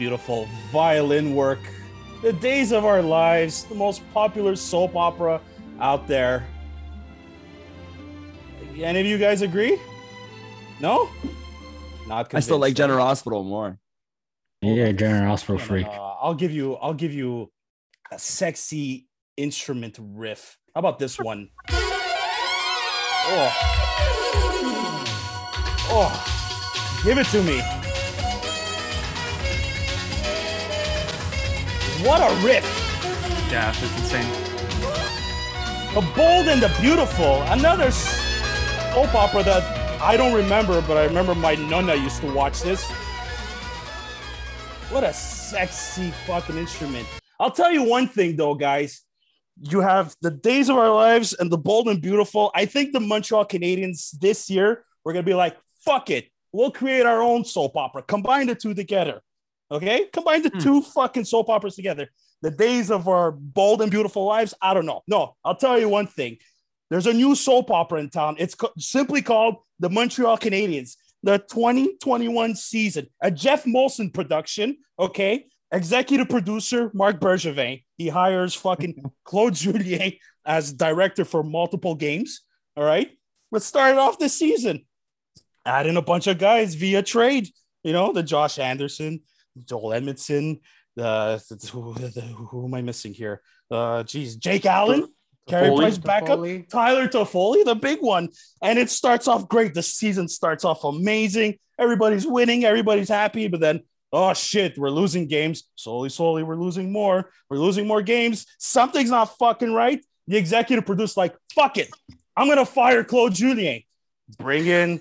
beautiful violin work. The Days of Our Lives, the most popular soap opera out there. Any of you guys agree? No? Not I still like. General Hospital more. You're General Hospital No, no, freak. no, I'll give you I'll give you a sexy instrument riff. How about this one? Oh. Oh. Give it to me. What a riff. Yeah, it's insane. The Bold and the Beautiful. Another soap opera that I don't remember, but I remember my nonna used to watch this. What a sexy fucking instrument. I'll tell you one thing though, guys. You have the Days of Our Lives and the Bold and Beautiful. I think the Montreal Canadiens this year, we're going to be like, fuck it. We'll create our own soap opera. Combine the two together. Okay? Combine the Hmm. two fucking soap operas together. The Days of Our Bold and Beautiful Lives. I don't know. No, I'll tell you one thing. There's a new soap opera in town. It's co- simply called The Montreal Canadiens, the 2021 season, a Geoff Molson production. Okay. Executive producer Marc Bergevin. He hires fucking Claude Julien as director for multiple games. All right. Let's start off this season. Add in a bunch of guys via trade. You know, the Josh Anderson, Joel Edmundson, the, the- who, who am I missing here? Uh, geez, Jake Allen, Carey Price backup, Toffoli. Tyler Toffoli, the big one. And it starts off great. The season starts off amazing. Everybody's winning, everybody's happy, but then, oh shit, we're losing games. Slowly, slowly, we're losing more. We're losing more games. Something's not fucking right. The executive producer, like, fuck it. I'm gonna fire Claude Julien. Bring in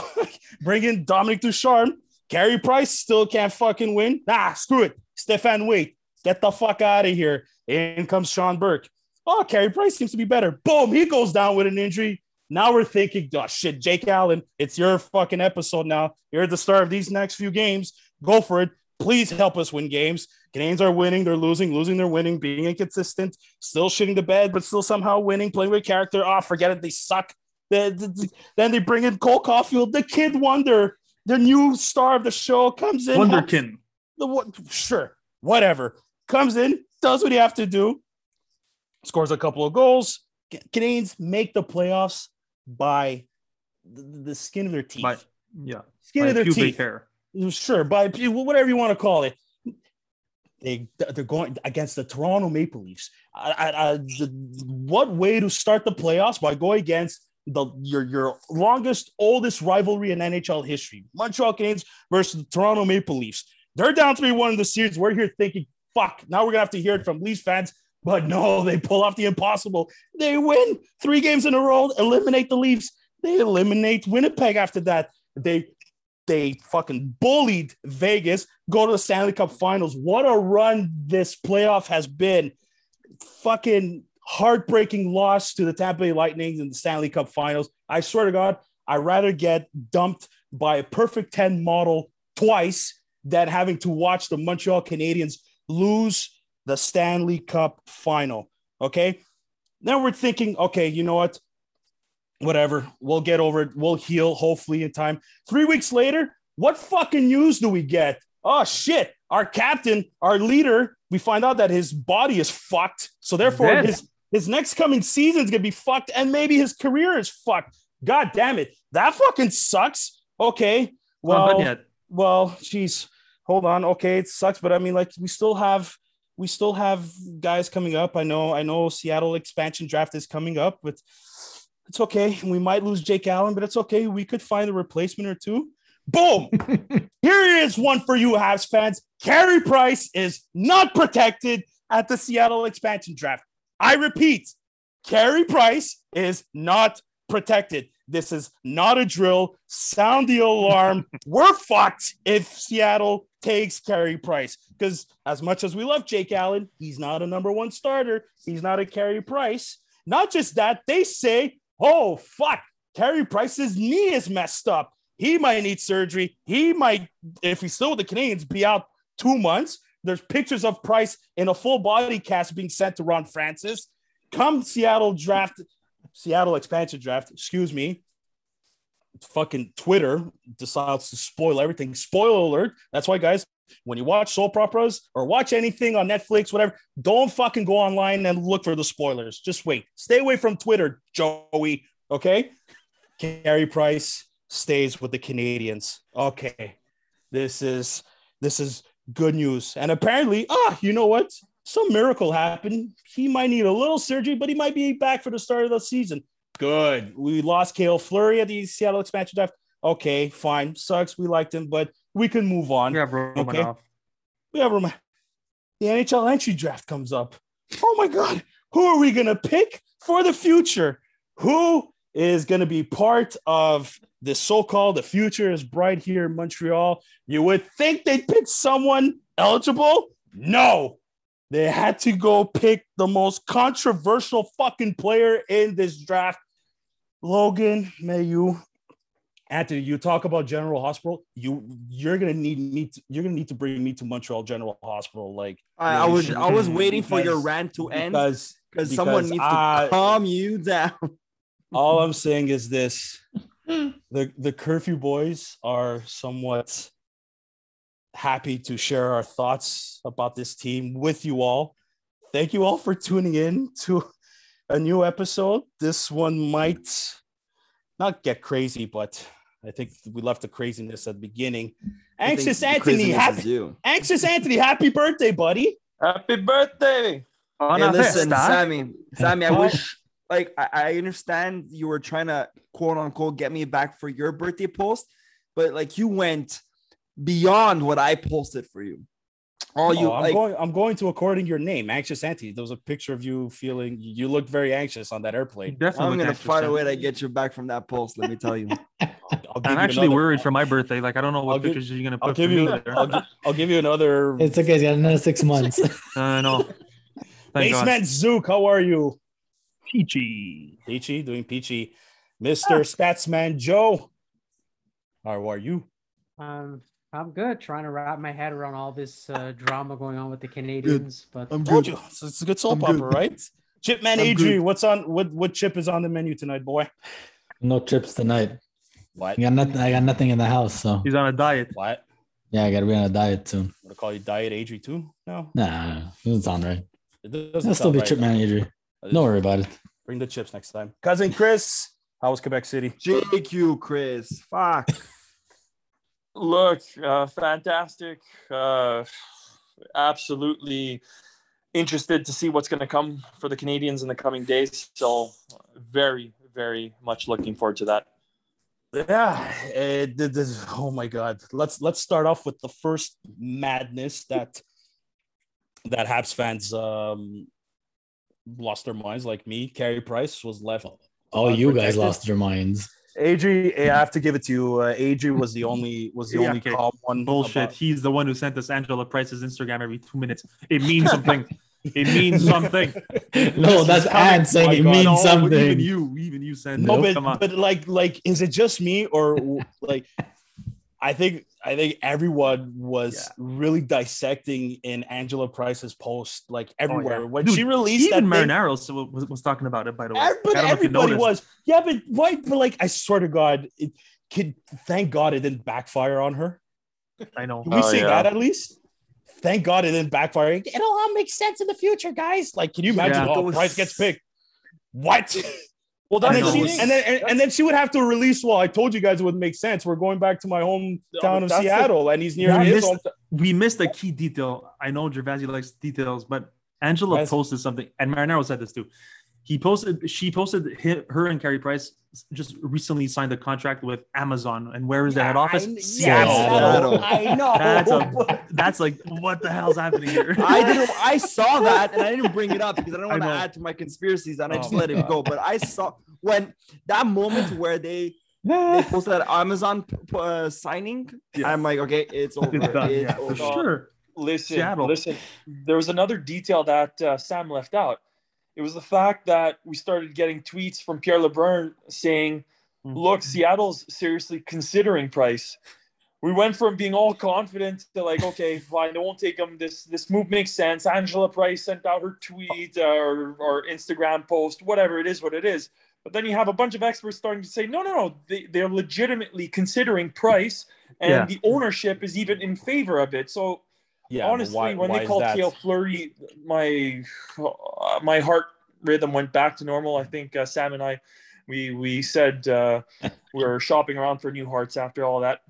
bring in Dominique Ducharme. Carey Price still can't fucking win. Nah, screw it. Stéphane Waite, get the fuck out of here. In comes Sean Burke. Oh, Carey Price seems to be better. Boom, he goes down with an injury. Now we're thinking, oh shit, Jake Allen, it's your fucking episode now. You're the star of these next few games. Go for it. Please help us win games. Canadians are winning, they're losing, losing, they're winning, being inconsistent, still shitting the bed, but still somehow winning, playing with character. Oh, forget it, they suck. The- the- the- Then they bring in Cole Caufield, the kid wonder, the new star of the show, comes in. Wonderkin. the what sure whatever comes in does what he have to do scores a couple of goals Ca- canadians make the playoffs by the, skin of their teeth By, yeah. skin by of their teeth hair. sure by whatever you want to call it they they're going against the Toronto Maple Leafs. I, I, I, what way to start the playoffs by going against the your your longest oldest rivalry in NHL history, Montreal Canadiens versus the Toronto Maple Leafs. They're down three one in the series. We're here thinking, fuck. Now we're gonna have to hear it from Leafs fans. But no, they pull off the impossible. They win three games in a row, eliminate the Leafs. They eliminate Winnipeg after that. They they fucking bullied Vegas, go to the Stanley Cup Finals. What a run this playoff has been. Fucking heartbreaking loss to the Tampa Bay Lightning in the Stanley Cup Finals. I swear to God, I'd rather get dumped by a perfect 10 model twice than having to watch the Montreal Canadiens lose the Stanley Cup Final. Okay. Now we're thinking, okay, you know what? Whatever. We'll get over it. We'll heal, hopefully, in time. Three weeks later, what fucking news do we get? Oh shit! Our captain, our leader, we find out that his body is fucked. So therefore, his his next coming season is gonna be fucked, and maybe his career is fucked. God damn it! That fucking sucks. Okay, Well, well, not well, geez, hold on. Okay, it sucks, but I mean, like, we still have we still have guys coming up. I know, I know, Seattle expansion draft is coming up, but it's okay. We might lose Jake Allen, but it's okay. We could find a replacement or two. Boom! Here is one for you, Habs fans. Carey Price is not protected at the Seattle expansion draft. I repeat, Carey Price is not protected. This is not a drill. Sound the alarm. We're fucked if Seattle takes Carey Price. Because as much as we love Jake Allen, he's not a number one starter. He's not a Carey Price. Not just that, they say, oh, fuck, Carey Price's knee is messed up. He might need surgery. He might, if he's still with the Canadians, be out two months. There's pictures of Price in a full body cast being sent to Ron Francis. come Seattle draft, Seattle expansion draft, excuse me. Fucking Twitter decides to spoil everything. Spoiler alert. That's why, guys, when you watch soap operas or watch anything on Netflix, whatever, don't fucking go online and look for the spoilers. Just wait. Stay away from Twitter, Joey. Okay. Carey Price stays with the Canadians. Okay. This is this is good news. And apparently, ah, you know what? Some miracle happened. He might need a little surgery, but he might be back for the start of the season. Good. We lost Cale Fleury at the Seattle expansion draft. Okay, fine. Sucks. We liked him, but we can move on. We have Romanov. We have Roman. The NHL entry draft comes up. Oh my God. Who are we going to pick for the future? Who is going to be part of the so-called the future is bright here in Montreal. You would think they'd pick someone eligible. No, they had to go pick the most controversial fucking player in this draft. Logan Mailloux. Anthony, you talk about General Hospital. You you're gonna need me. To, you're gonna need to bring me to Montreal General Hospital. Like I, I was I was waiting for your rant to end because because someone needs I- to calm you down. all I'm saying is this: Hmm. the the curfew boys are somewhat happy to share our thoughts about this team with you all. Thank you all for tuning in to a new episode. This one might not get crazy, but I think we left the craziness at the beginning. Anxious Anthony, happy you. Anxious Anthony, happy birthday, buddy. Happy birthday! On Hey, listen. Sammy, Sammy, I wish like I, I understand you were trying to quote unquote get me back for your birthday post, but like you went beyond what I posted for you. All you Oh, I'm like going. I'm going to according your name, anxious Anthony. There was a picture of you feeling. You looked very anxious on that airplane. Definitely. I'm gonna find a way to get you back from that post. Let me tell you. I'll give I'm you actually another- worried for my birthday. Like I don't know what I'll give- pictures you're gonna put. I'll put. give for you. there. I'll, gi- I'll give you another. It's okay. He's got another six months. Uh, I know. Thank God. Basement Zook, how are you? Peachy. Peachy, doing peachy. Mister Statsman Joe, how are you? Um, I'm good. Trying to wrap my head around all this uh, drama going on with the Canadians, but I'm Told good. you, it's, it's a good soap I'm good. opera, right? Chipman I'm Adri, what's on? What what chip is on the menu tonight, boy? no chips tonight. What? I got nothing. I got nothing in the house. So He's on a diet. What? yeah, I gotta be on a diet soon. I'm gonna call you Diet Adri too? No, Nah, it's on right. it doesn't I'll still be right. chip manager. Don't worry about it. Bring the chips next time. Cousin Chris, how was Quebec City? JQ, Chris. Fuck. Look, uh, fantastic. Uh, absolutely interested to see what's going to come for the Canadians in the coming days. So, very, very much looking forward to that. Yeah, it, did this, oh my god. Let's let's start off with the first madness that that Habs fans um lost their minds like me. Carey Price was left. Oh, you guys lost your minds. Adri, I have to give it to you. Uh, Adri was the only was the Yeah, only okay. calm one. Bullshit. about- He's the one who sent us Angela Price's Instagram every two minutes. It means something. it means something. No, that's coming- Anne saying it God. means No, something. Even you, even you sent No, it. but, but like like is it just me or like I think I think everyone was Yeah. really dissecting in Angela Price's post like oh, everywhere when Dude, she released even that thing, Marineros was, was talking about it. By the way, but I don't know if you everybody was yeah but why but like I swear to God it could thank God it didn't backfire on her I know. can we Oh, say yeah. that at least thank God it didn't backfire it'll all make sense in the future guys like can you imagine Yeah. oh Those- Price gets picked what Well, and then, she, thing. and then and, and then she would have to release. Well, I told you guys it would make sense. We're going back to my hometown of that's the- Seattle, and he's near Yeah, I his missed- we missed a key detail. I know Gervasi likes details, but Angela Yes. posted something, and Marinaro said this too. He posted, she posted hi- her and Carey Price just recently signed a contract with Amazon. And where is their head office? I, Seattle. Seattle. I know. That's a- That's like, what the hell's happening here? I didn't. I saw that and I didn't bring it up because I don't want to add to my conspiracies and I Oh just my let it go. But I saw when that moment where they they posted that Amazon p- p- uh, signing. Yeah. I'm like, okay, it's over. It's done. It's Yeah, for sure. listen, Seattle. listen. There was another detail that uh, Sam left out. It was the fact that we started getting tweets from Pierre LeBrun saying, Mm. "Look, Seattle's seriously considering Price." we went from being all confident to like, okay, fine, I won't take him. This this move makes sense. Angela Price sent out her tweet or or Instagram post, whatever it is, what it is. But then you have a bunch of experts starting to say, no, no, no, they, they're legitimately considering Price, and Yeah. the ownership is even in favor of it. So Yeah, but honestly, why- when why they called that? Cale Fleury, my uh, my heart rhythm went back to normal. I think uh, Sam and I, we we said uh, we were shopping around for new hearts after all that.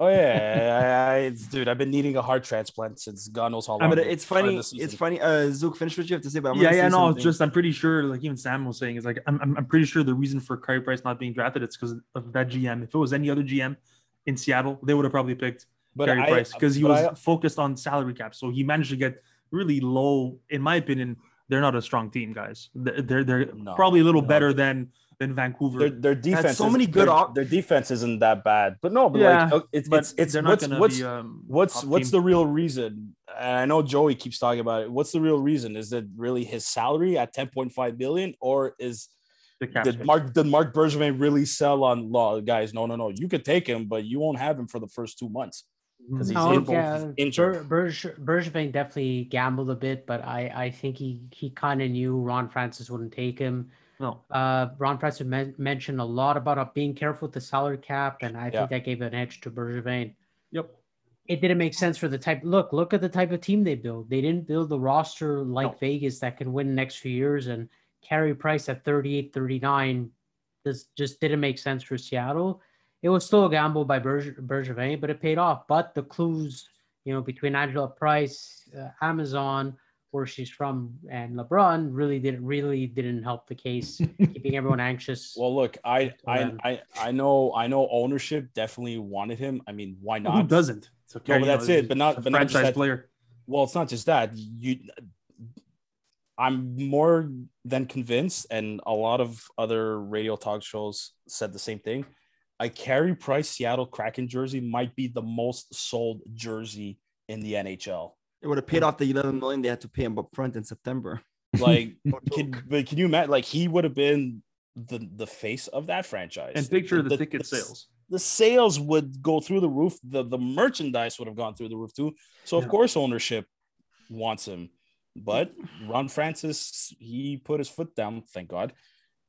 Oh yeah, I, I, it's, dude. I've been needing a heart transplant since God knows how long. But dude. it's funny. It's funny. Uh, Zook, finish what you have to say. But I'm yeah, gonna yeah, say no, something. just I'm pretty sure, like even Sam was saying, is like I'm, I'm, I'm pretty sure the reason for Carey Price not being drafted it's because of that GM. If it was any other GM in Seattle, they would have probably picked But Carey I- Price because he was I- focused on salary cap. So he managed to get really low. In my opinion, they're not a strong team, guys. They're they're, they're No, probably a little no. better than than Vancouver. their, their defense. so many good Their, op- their defense isn't that bad, but no, but Yeah, like it's but it's it's they're not what's gonna what's be um, what's what's team. the real reason? And I know Joey keeps talking about it. What's the real reason? Is it really his salary at ten point five billion, or is the cap did. Marc did Marc Bergevin really sell on law guys? No, no, no. You could take him, but you won't have him for the first two months because he's, in- yeah, injured. Ber- Berge- Bergevin definitely gambled a bit, but I, I think he, he kind of knew Ron Francis wouldn't take him. No. Uh, Ron Francis men- mentioned a lot about uh, being careful with the salary cap, and I Yeah. think that gave an edge to Bergevin. Yep. It didn't make sense for the type. Look, look at the type of team they build. They didn't build the roster like No. Vegas that can win the next few years. And Carey Price at 38, 39 this just didn't make sense for Seattle. It was still a gamble by Berge- Bergevin, but it paid off. But the clues, you know, between Angela Price, uh, Amazon, where she's from, and LeBrun really didn't really didn't help the case, keeping everyone anxious. Well, look, I I, I I know I know ownership definitely wanted him. I mean, why Well, not? who doesn't? It's okay, No, but you know, that's it, but not- a but not just franchise that- player. Well, it's not just that. You, I'm more than convinced, and a lot of other radio talk shows said the same thing. A Carey Price Seattle Kraken jersey might be the most sold jersey in the NHL. It would have paid off the 11 million they had to pay him up front in September. Like, can, but can you imagine? Like, he would have been the the face of that franchise. And picture the, ticket the- sales. the sales would go through the roof. The the merchandise would have gone through the roof too. So of Yeah. course ownership wants him. But Ron Francis, he put his foot down, thank God.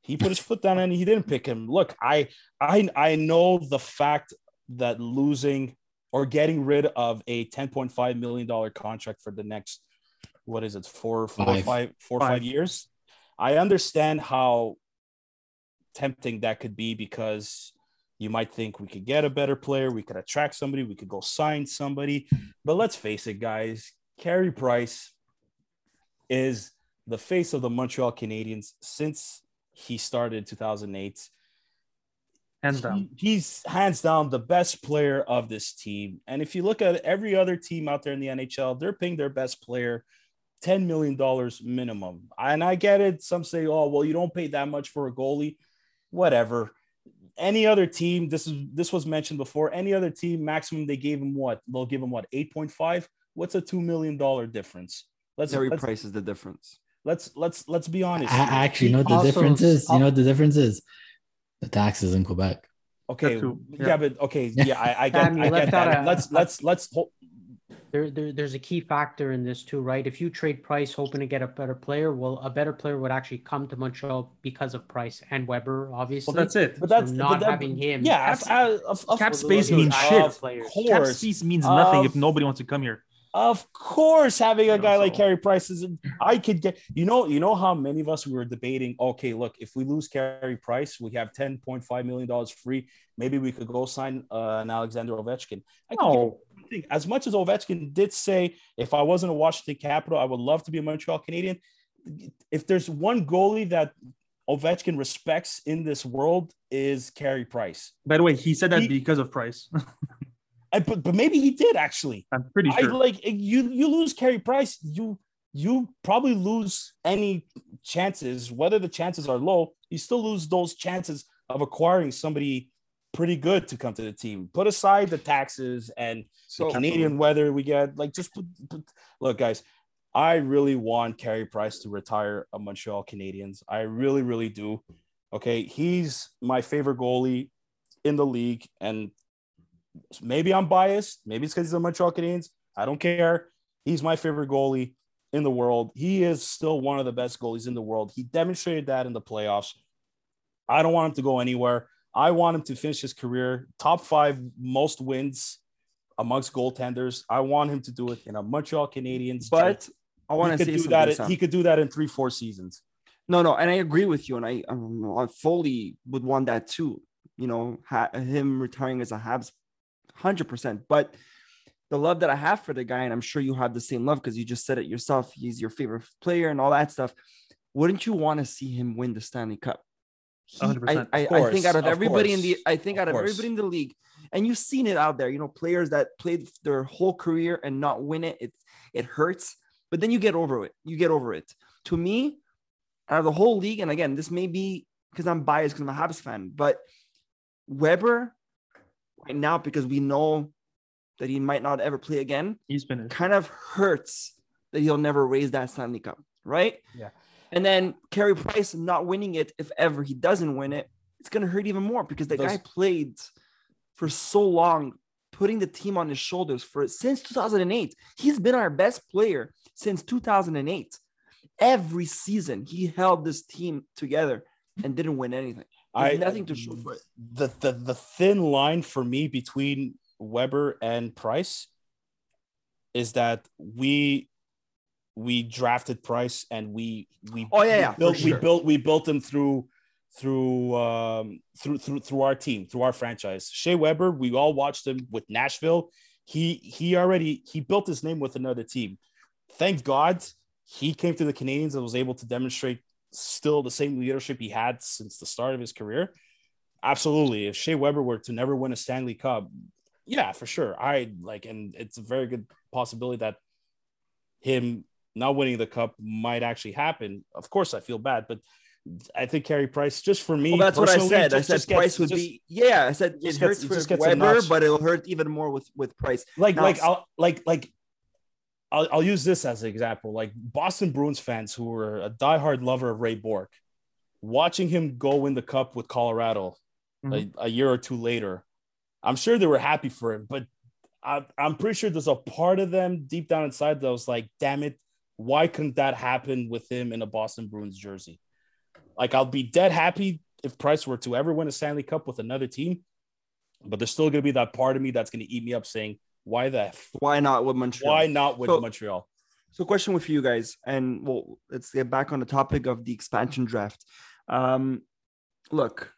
He put his foot down and he didn't pick him. Look, I I I know the fact that losing or getting rid of a $10.5 million contract for the next what is it, four, four, Five. five, four, Five. five years. I understand how tempting that could be because you might think we could get a better player, we could attract somebody, we could go sign somebody. But let's face it, guys, Carey Price is the face of the Montreal Canadiens since he started 2008. Hands down. He- he's hands down the best player of this team. And if you look at every other team out there in the NHL, they're paying their best player $10 million minimum. And I get it. Some say, oh, well, you don't pay that much for a goalie. Whatever. Any other team, this is this was mentioned before. Any other team, maximum they gave him what? They'll give him what? 8.5? What's a two million dollar difference? Let's Carey let's, Price is the difference. Let's let's let's be honest. A- Actually, you know what the Also- difference is? You know what the difference is? The taxes in Quebec. Okay, That yeah. yeah. but okay, yeah, I, I get, Sam, you I left get that. out a- let's let's let's hold, there, there, there's a key factor in this too, right? If you trade Price hoping to get a better player, well, a better player would actually come to Montreal because of Price and Weber, obviously. Well, that's it. but that's So but not that- having him. Yeah, Cap- of, of, of, cap space means shit. Of Cap space means nothing if nobody wants to come here. Of course, having a You know, guy like so- Carey Price is. I could get. You know. You know how many of us we were debating. Okay, look, if we lose Carey Price, we have ten point five million dollars free. Maybe we could go sign uh, an Alexander Ovechkin. I No. think as much as Ovechkin did say, if I wasn't a Washington Capital, I would love to be a Montreal Canadian. If there's one goalie that Ovechkin respects in this world is Carey Price. By the way, he said that He- because of price. I, but, but maybe he did actually. I'm pretty I sure. like you. You lose Carey Price, you you probably lose any chances. Whether the chances are low, you still lose those chances of acquiring somebody pretty good to come to the team. Put aside the taxes and So the Canadian weather we get. Like, just put, put, look, guys. I really want Carey Price to retire a Montreal Canadiens. I really, really do. Okay, he's my favorite goalie in the league, and maybe I'm biased. Maybe it's because he's a Montreal Canadiens. I don't care. He's my favorite goalie in the world. He is still one of the best goalies in the world. He demonstrated that in the playoffs. I don't want him to go anywhere. I want him to finish his career top five most wins amongst goaltenders. I want him to do it in a Montreal Canadiens. But I he want to say do that. Sam. He could do that in three, four seasons. No, no, and I agree with you, and I um, I fully would want that too. You know, ha- him retiring as a Habs, hundred percent. But the love that I have for the guy, and I'm sure you have the same love because you just said it yourself. He's your favorite player and all that stuff. Wouldn't you want to see him win the Stanley Cup? He- 100%. I, I, Of I think out of, of everybody in the, I think of out of course. everybody in the league, and you've seen it out there. You know, players that played their whole career and not win it. It it hurts, but then you get over it. You get over it. To me, out of the whole league, and again, this may be because I'm biased because I'm a Habs fan, but Weber right now because we know that he might not ever play again, He's finished. kind of hurts that he'll never raise that Stanley Cup, right? Yeah. And then Carey Price not winning it, if ever he doesn't win it, it's gonna hurt even more because the Those- guy played for so long, putting the team on his shoulders for since 2008. He's been our best player since 2008. Every season he held this team together and didn't win anything. There's nothing to show for it. The, the the thin line for me between Weber and Price is that we we drafted Price and we we Oh, yeah, we yeah, for built we built we built him through through um through through through our team through our franchise. Shea Weber, we all watched him with Nashville. He he already he built his name with another team. Thank God he came to the Canadians and was able to demonstrate still the same leadership he had since the start of his career. Absolutely. If Shea Weber were to never win a Stanley Cup, yeah, for sure. I like, and it's a very good possibility that him not winning the cup might actually happen. Of course, I feel bad, but I think Carey Price, just for me, Well, that's what I said. I said just gets- Price would just- be yeah. I said it just hurts gets- for just Weber, but it'll hurt even more with with Price. like Now, like I'll like like I'll, I'll use this as an example. Like Boston Bruins fans who were a diehard lover of Ray Bourque, watching him go win the cup with Colorado mm-hmm. a, a year or two later, I'm sure they were happy for him, but I, I'm pretty sure there's a part of them deep down inside that was like, damn it, why couldn't that happen with him in a Boston Bruins jersey? Like I'll be dead happy if Price were to ever win a Stanley Cup with another team, but there's still gonna be that part of me that's gonna eat me up saying, why the Why not with Montreal? why not with So- Montreal? So, question with you guys, and well, let's get back on the topic of the expansion draft. Um, look,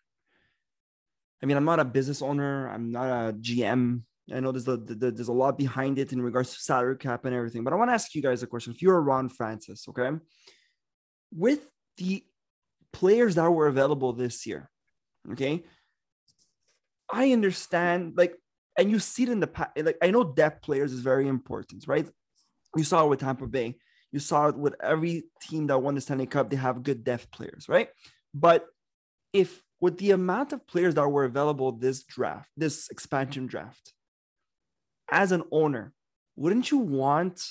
I mean, I'm not a business owner. I'm not a GM. I know there's a the- there's a lot behind it in regards to salary cap and everything. But I want to ask you guys a question. If you're Ron Francis, okay, with the players that were available this year, okay, I understand like, and you see it in the past. Like, I know depth players is very important, right? You saw it with Tampa Bay. You saw it with every team that won the Stanley Cup. They have good depth players, right? But if with the amount of players that were available this draft, this expansion draft, as an owner, wouldn't you want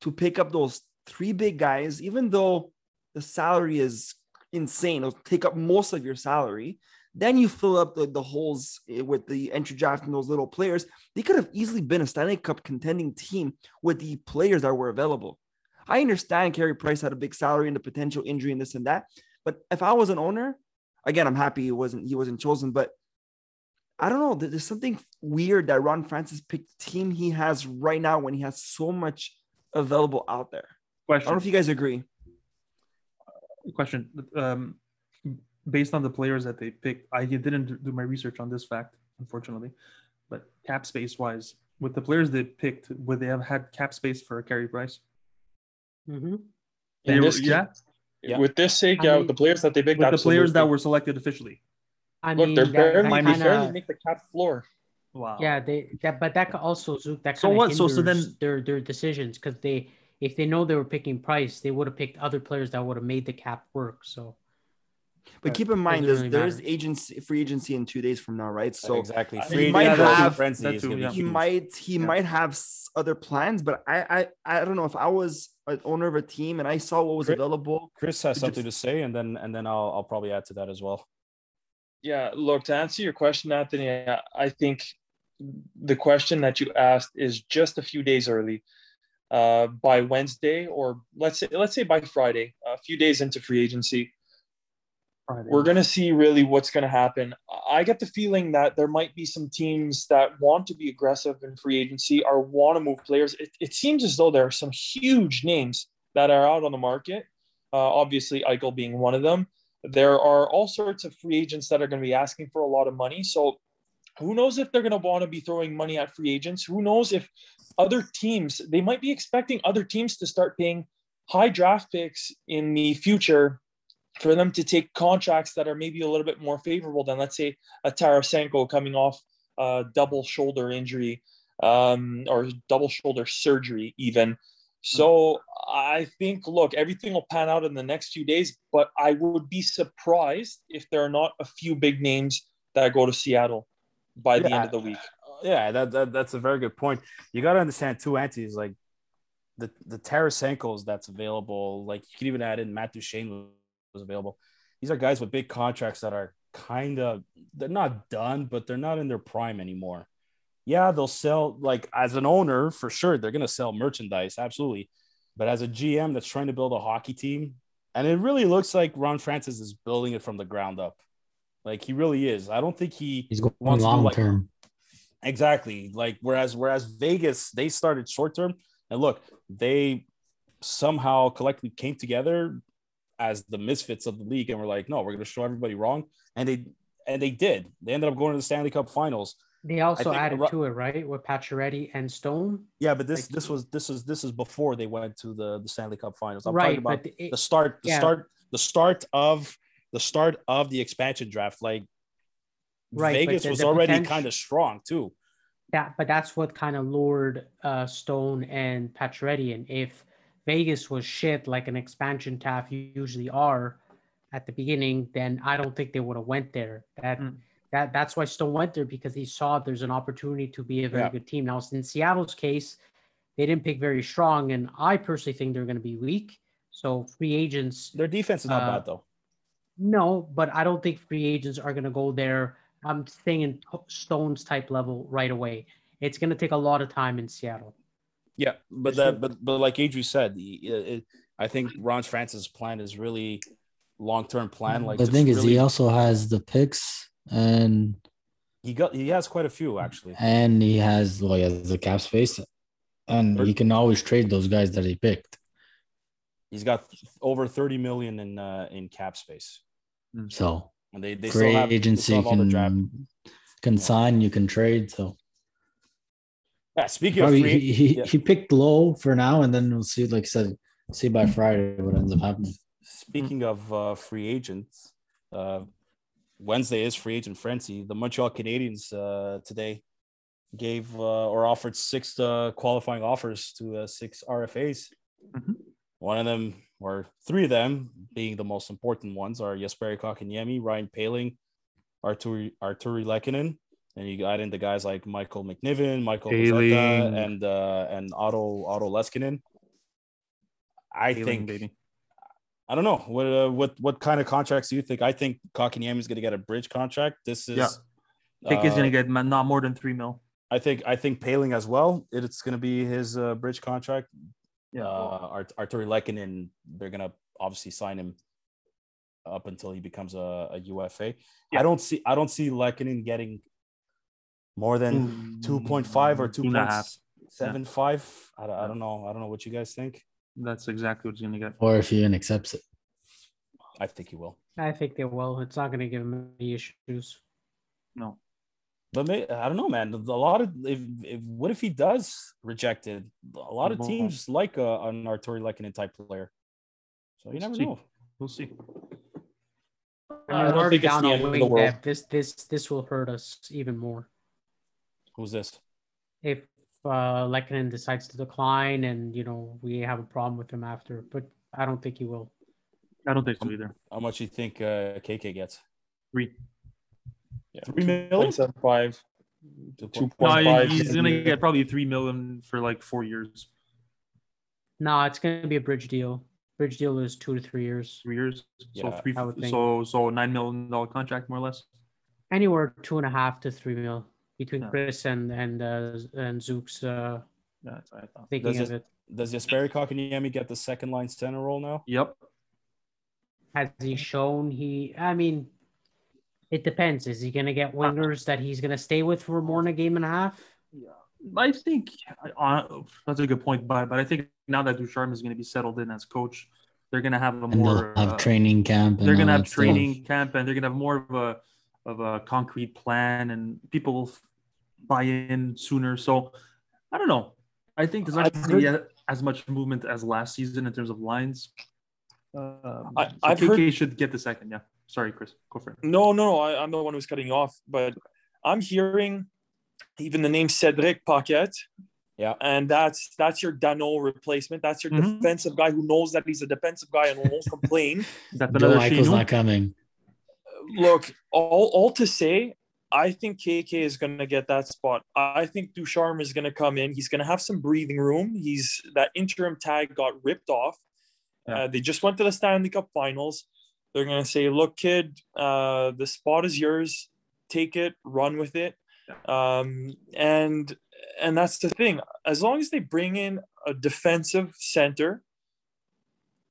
to pick up those three big guys, even though the salary is insane? It'll take up most of your salary. Then you fill up the, the holes eh, with the entry draft and those little players. They could have easily been a Stanley Cup contending team with the players that were available. I understand Carey Price had a big salary and the potential injury and this and that. But if I was an owner, again, I'm happy he wasn't he wasn't chosen. But I don't know. There's something weird that Ron Francis picked the team he has right now when he has so much available out there. Question. I don't know if you guys agree. question um based on the players that they picked i didn't do my research on this fact unfortunately but cap space wise with the players they picked would they have had cap space for a carry price Mhm. They were- this yeah Yeah. With this sake, I yeah, mean- with the players that they picked, with the players that were selected officially I look, mean, they're that, barely, they kinda, barely make the cap floor. wow yeah, they that, but that could also Zook, that So kind what? So- so then- their their decisions because they if they know they were picking Price, they would have picked other players that would have made the cap work. So But Right. keep in mind, there's really there's agency free agency in two days from now, right? So exactly. I- Free he might have- frenzy that is too, gonna be yeah. he might he Yeah. might have other plans, but I I I don't know if I was an owner of a team and I saw what was Chris- available. Chris has something just- to say, and then and then I'll I'll probably add to that as well. Yeah, look, to answer your question, Anthony, I- I think the question that you asked is just a few days early. Uh, by Wednesday, or let's say let's say by Friday, a few days into free agency, Friday. we're going to see really what's going to happen. I get the feeling that there might be some teams that want to be aggressive in free agency or want to move players. It, it seems as though there are some huge names that are out on the market. Uh, obviously, Eichel being one of them. There are all sorts of free agents that are going to be asking for a lot of money. So, who knows if they're going to want to be throwing money at free agents? Who knows if other teams, they might be expecting other teams to start paying high draft picks in the future for them to take contracts that are maybe a little bit more favorable than, let's say, a Tarasenko coming off a double shoulder injury um, or double shoulder surgery, even. So I think, look, everything will pan out in the next few days, but I would be surprised if there are not a few big names that go to Seattle by the end of the week. Yeah, that, that that's a very good point. You got to understand too, Antti is like the the Tarasenkos that's available. Like you can even add in Matt Duchene was available. These are guys with big contracts that are kind of they're not done, but they're not in their prime anymore. Yeah, they'll sell like as an owner for sure. They're gonna sell merchandise, absolutely. But as a GM that's trying to build a hockey team, and it really looks like Ron Francis is building it from the ground up. Like he really is. I don't think he He's going wants to long like- term. Exactly. Like whereas whereas Vegas they started short term and look, they somehow collectively came together as the misfits of the league and were like, no, we're going to show everybody wrong, and they and they did. They ended up going to the Stanley Cup Finals. They also added Ru- to it, right? With Pacioretty and Stone. Yeah, but this Like- this was this is this is before they went to the the Stanley Cup Finals. I'm right, talking about it, the start the yeah. start the start of the start of the expansion draft. Like Right, Vegas the- was the already kind of strong too. that, but that's what kind of lured uh, Stone and Pacioretty. And if Vegas was shit like an expansion TAF usually are at the beginning, then I don't think they would have went there. That Mm. that that's why Stone went there because he saw there's an opportunity to be a very Yeah. good team. Now, in Seattle's case, they didn't pick very strong, and I personally think they're going to be weak. So free agents, Their defense is not Uh, bad though. no, but I don't think free agents are going to go there. I'm saying in Stone's type level right away. It's going to take a lot of time in Seattle. Yeah, but that, but but like Adri said, it, it, I think Ron Francis' plan is really long term plan. Like the to thing is, really- he also has the picks and he got he has quite a few actually. and he has well, he has the cap space, and he can always trade those guys that he picked. He's got over thirty million in uh, in cap space, So and they they free still have, agency still have all the draft. can can sign, you can trade. So Yeah, speaking probably of free, he, he, yeah. he picked low for now, and then we'll see. Like I said, see by Friday what ends up happening. speaking of uh, free agents, uh, Wednesday is free agent frenzy. The Montreal Canadiens uh, today gave uh, or offered six uh, qualifying offers to uh, six RFAs. Mhm. One of them, or three of them, being the most important ones, are Jesperi Kotkaniemi, Ryan Poehling, Artturi Artturi Lehkonen, and you got into guys like Michael McNiven, Michael Paling. And uh, and Otto Otto Leskinen. I Feeling, think baby. I don't know what uh, what what kind of contracts do you think? I think Kotkaniemi is going to get a bridge contract. This is Yeah. I think he's uh, gonna get not more than three mil. I think I think Poehling as well. It's going to be his uh, bridge contract. Yeah. Uh, Art- Artturi Lehkonen, they're going to obviously sign him up until he becomes a, a UFA. Yeah. I don't see I don't see Lehkonen getting more than mm, two point five or two Two and a point half. seven five. I, don't- I don't know. I don't know what you guys think. That's exactly what he's gonna get. Or if he even accepts it. I think he will. I think they will. It's not going to give him any issues. No. But may, I don't know, man. A lot of if, if what if he does reject it? A lot of teams like a, an Artturi Lehkonen type player. So you never See. know. We'll see. And I we're don't already think it's down the end of the wing world. This this this will hurt us even more Who's this? if uh Lehkonen decides to decline and you know we have a problem with him after. But I don't think he will. I don't think so either. How much do you think uh, KK gets? Three. Yeah, Three million? 2.75. Two Two point- No, point he's gonna get probably three million for like four years. No, it's going to be a bridge deal. Bridge deal is two to three years. Three years. Yeah, So three I would think. so so nine million dollar contract more or less. Anywhere two and a half to three mil. Between Yeah. Chris and and uh, and Zook's uh, Yeah, that's what I thought. thinking Does of it. Does Jesperi Kotkaniemi get the second line center role now? Yep. Has he shown he? I mean, it depends. Is he going to get wingers that he's going to stay with for more than a game and a half? Yeah, I think uh, that's a good point, but but I think now that Ducharme is going to be settled in as coach, they're going to have a more they'll have uh, training camp. And they're going to have training Stuff. camp and they're going to have more of a of a concrete plan and people will buy in sooner. So I don't know. I think there's not I've going to be as much movement as last season in terms of lines. Um, I- so I've KK heard- should get the second. Yeah. Sorry, Chris. Go for it. No, no, no. I, I'm the one who's cutting off, but I'm hearing even the name Cedric Paquette. Yeah. And that's that's your Danault replacement. That's your Mhm. defensive guy who knows that he's a defensive guy and won't complain. That's Joe another Michael's not coming. Look, all, all to say, I think KK is going to get that spot. I think Ducharme is going to come in. He's going to have some breathing room. He's that interim tag got ripped off. Yeah. Uh, they just went to the Stanley Cup Finals. They're going to say, "Look, kid, uh, the spot is yours. Take it, run with it." Um, and and that's the thing. As long as they bring in a defensive center,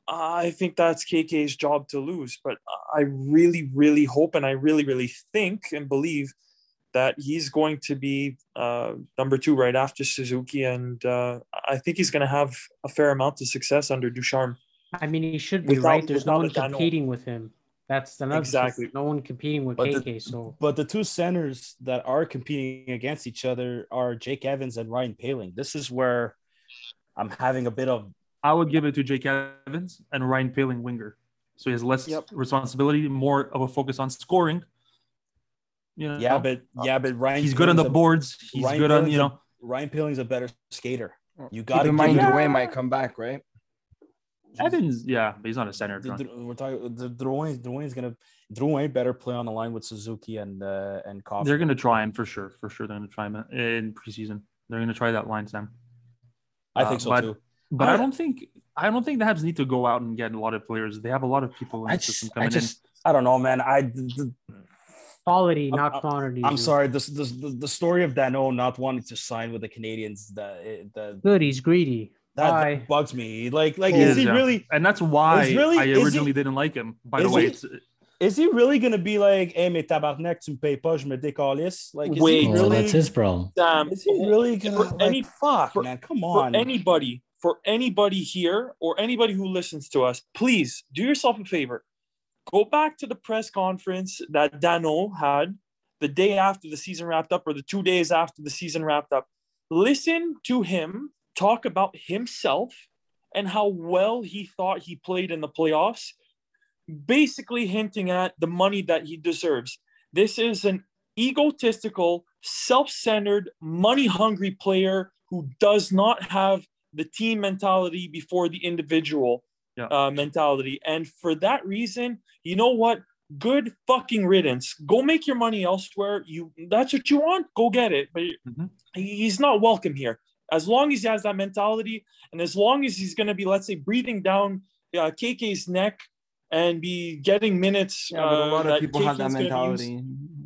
I think that's KK's job to lose. But I really, really hope and I really, really think and believe that he's going to be uh, number two right after Suzuki. And uh, I think he's going to have a fair amount of success under Ducharme. I mean, he should be Without- right. There's no one competing with him. That's another Exactly. No one competing with But the- KK. so But the two centers that are competing against each other are Jake Evans and Ryan Poehling. This is where I'm having a bit of I would give it to Jake Evans and Ryan Poehling winger. So he has less Yep. responsibility, more of a focus on scoring. You know, yeah, but yeah, but Ryan he's good on the a- boards. He's Ryan good on Poehling's you a- know. Ryan Poehling's a better skater. You got to in mind, him- Drouin might come back, right? Evans, yeah, but he's not a center. the- John. the- we're talking. The Drouin, Drouin's gonna Drouin better play on the line with Suzuki and uh, and Coffee. They're gonna try him for sure. For sure, they're gonna try him in preseason. They're gonna try that line, Sam. I uh, think so but- too. But I I- don't think I don't think the Habs need to go out and get a lot of players. They have a lot of people in I the system just, coming I just, I don't know, man. I, the, quality, I'm- not quantity. I'm sorry. This, this, the, the story of Danault not wanting to sign with the Canadians, that, that, Good. He's greedy. that, Bye. bugs me. Like, like, in. is he yeah. really? And that's why really- I is he- originally didn't like him. By the way, he- it's Is he really gonna be like, hey, mais tabarnak, tu me payes pas, je me décalisse? Like, is Wait. he Well, really? that's his problem. Sam, Is he um, really gonna? For like, any- fuck, for- man, come for on. anybody, for anybody here or anybody who listens to us, please do yourself a favor. Go back to the press conference that Danault had the day after the season wrapped up or the two days after the season wrapped up. Listen to him talk about himself and how well he thought he played in the playoffs, basically hinting at the money that he deserves. This is an egotistical, self centered, money hungry player who does not have the team mentality before the individual Yeah. uh, mentality. And for that reason, you know what? Good fucking riddance. Go make your money elsewhere. You that's what you want. Go get it. But Mhm. he's not welcome here. As long as he has that mentality, and as long as he's going to be, let's say, breathing down uh, KK's neck and be getting minutes. Yeah, but a uh, lot of that people have that KK 's gonna use. mentality.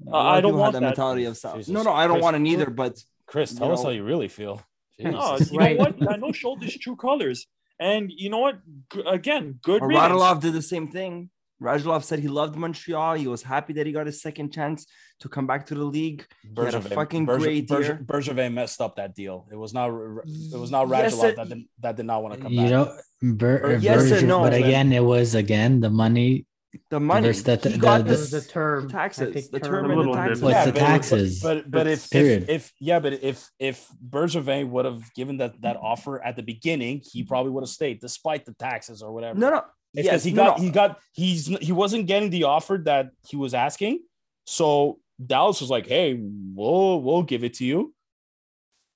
Uh, I don't want have that that. mentality of self. Jesus No, no, I don't Christ. want it either. But Chris, you tell us know- how you really feel. No, you Right. know what? I know showed his true colors. And you know what? G- again, good Or. Radulov did the same thing. Radulov said he loved Montreal. He was happy that he got his second chance to come back to the league. had a fucking great year. Bergevin messed up that deal. It was not. It was not Radulov it- that did, that did not want to come You back. know, Ber- Or- Yes and Berger- no, but man. again, it was again the money. The money. Versus the- he the- got the- It was this the term. Taxes. think The term term and the little taxes. bit. What's the but- taxes? But but if, if if yeah, but if if Bergevin would have given that that offer at the beginning, he probably would have stayed despite the taxes or whatever. No, no. It's Yes, because he no, got no. he got he's he wasn't getting the offer that he was asking. So Dallas was like, "Hey, we'll we'll give it to you."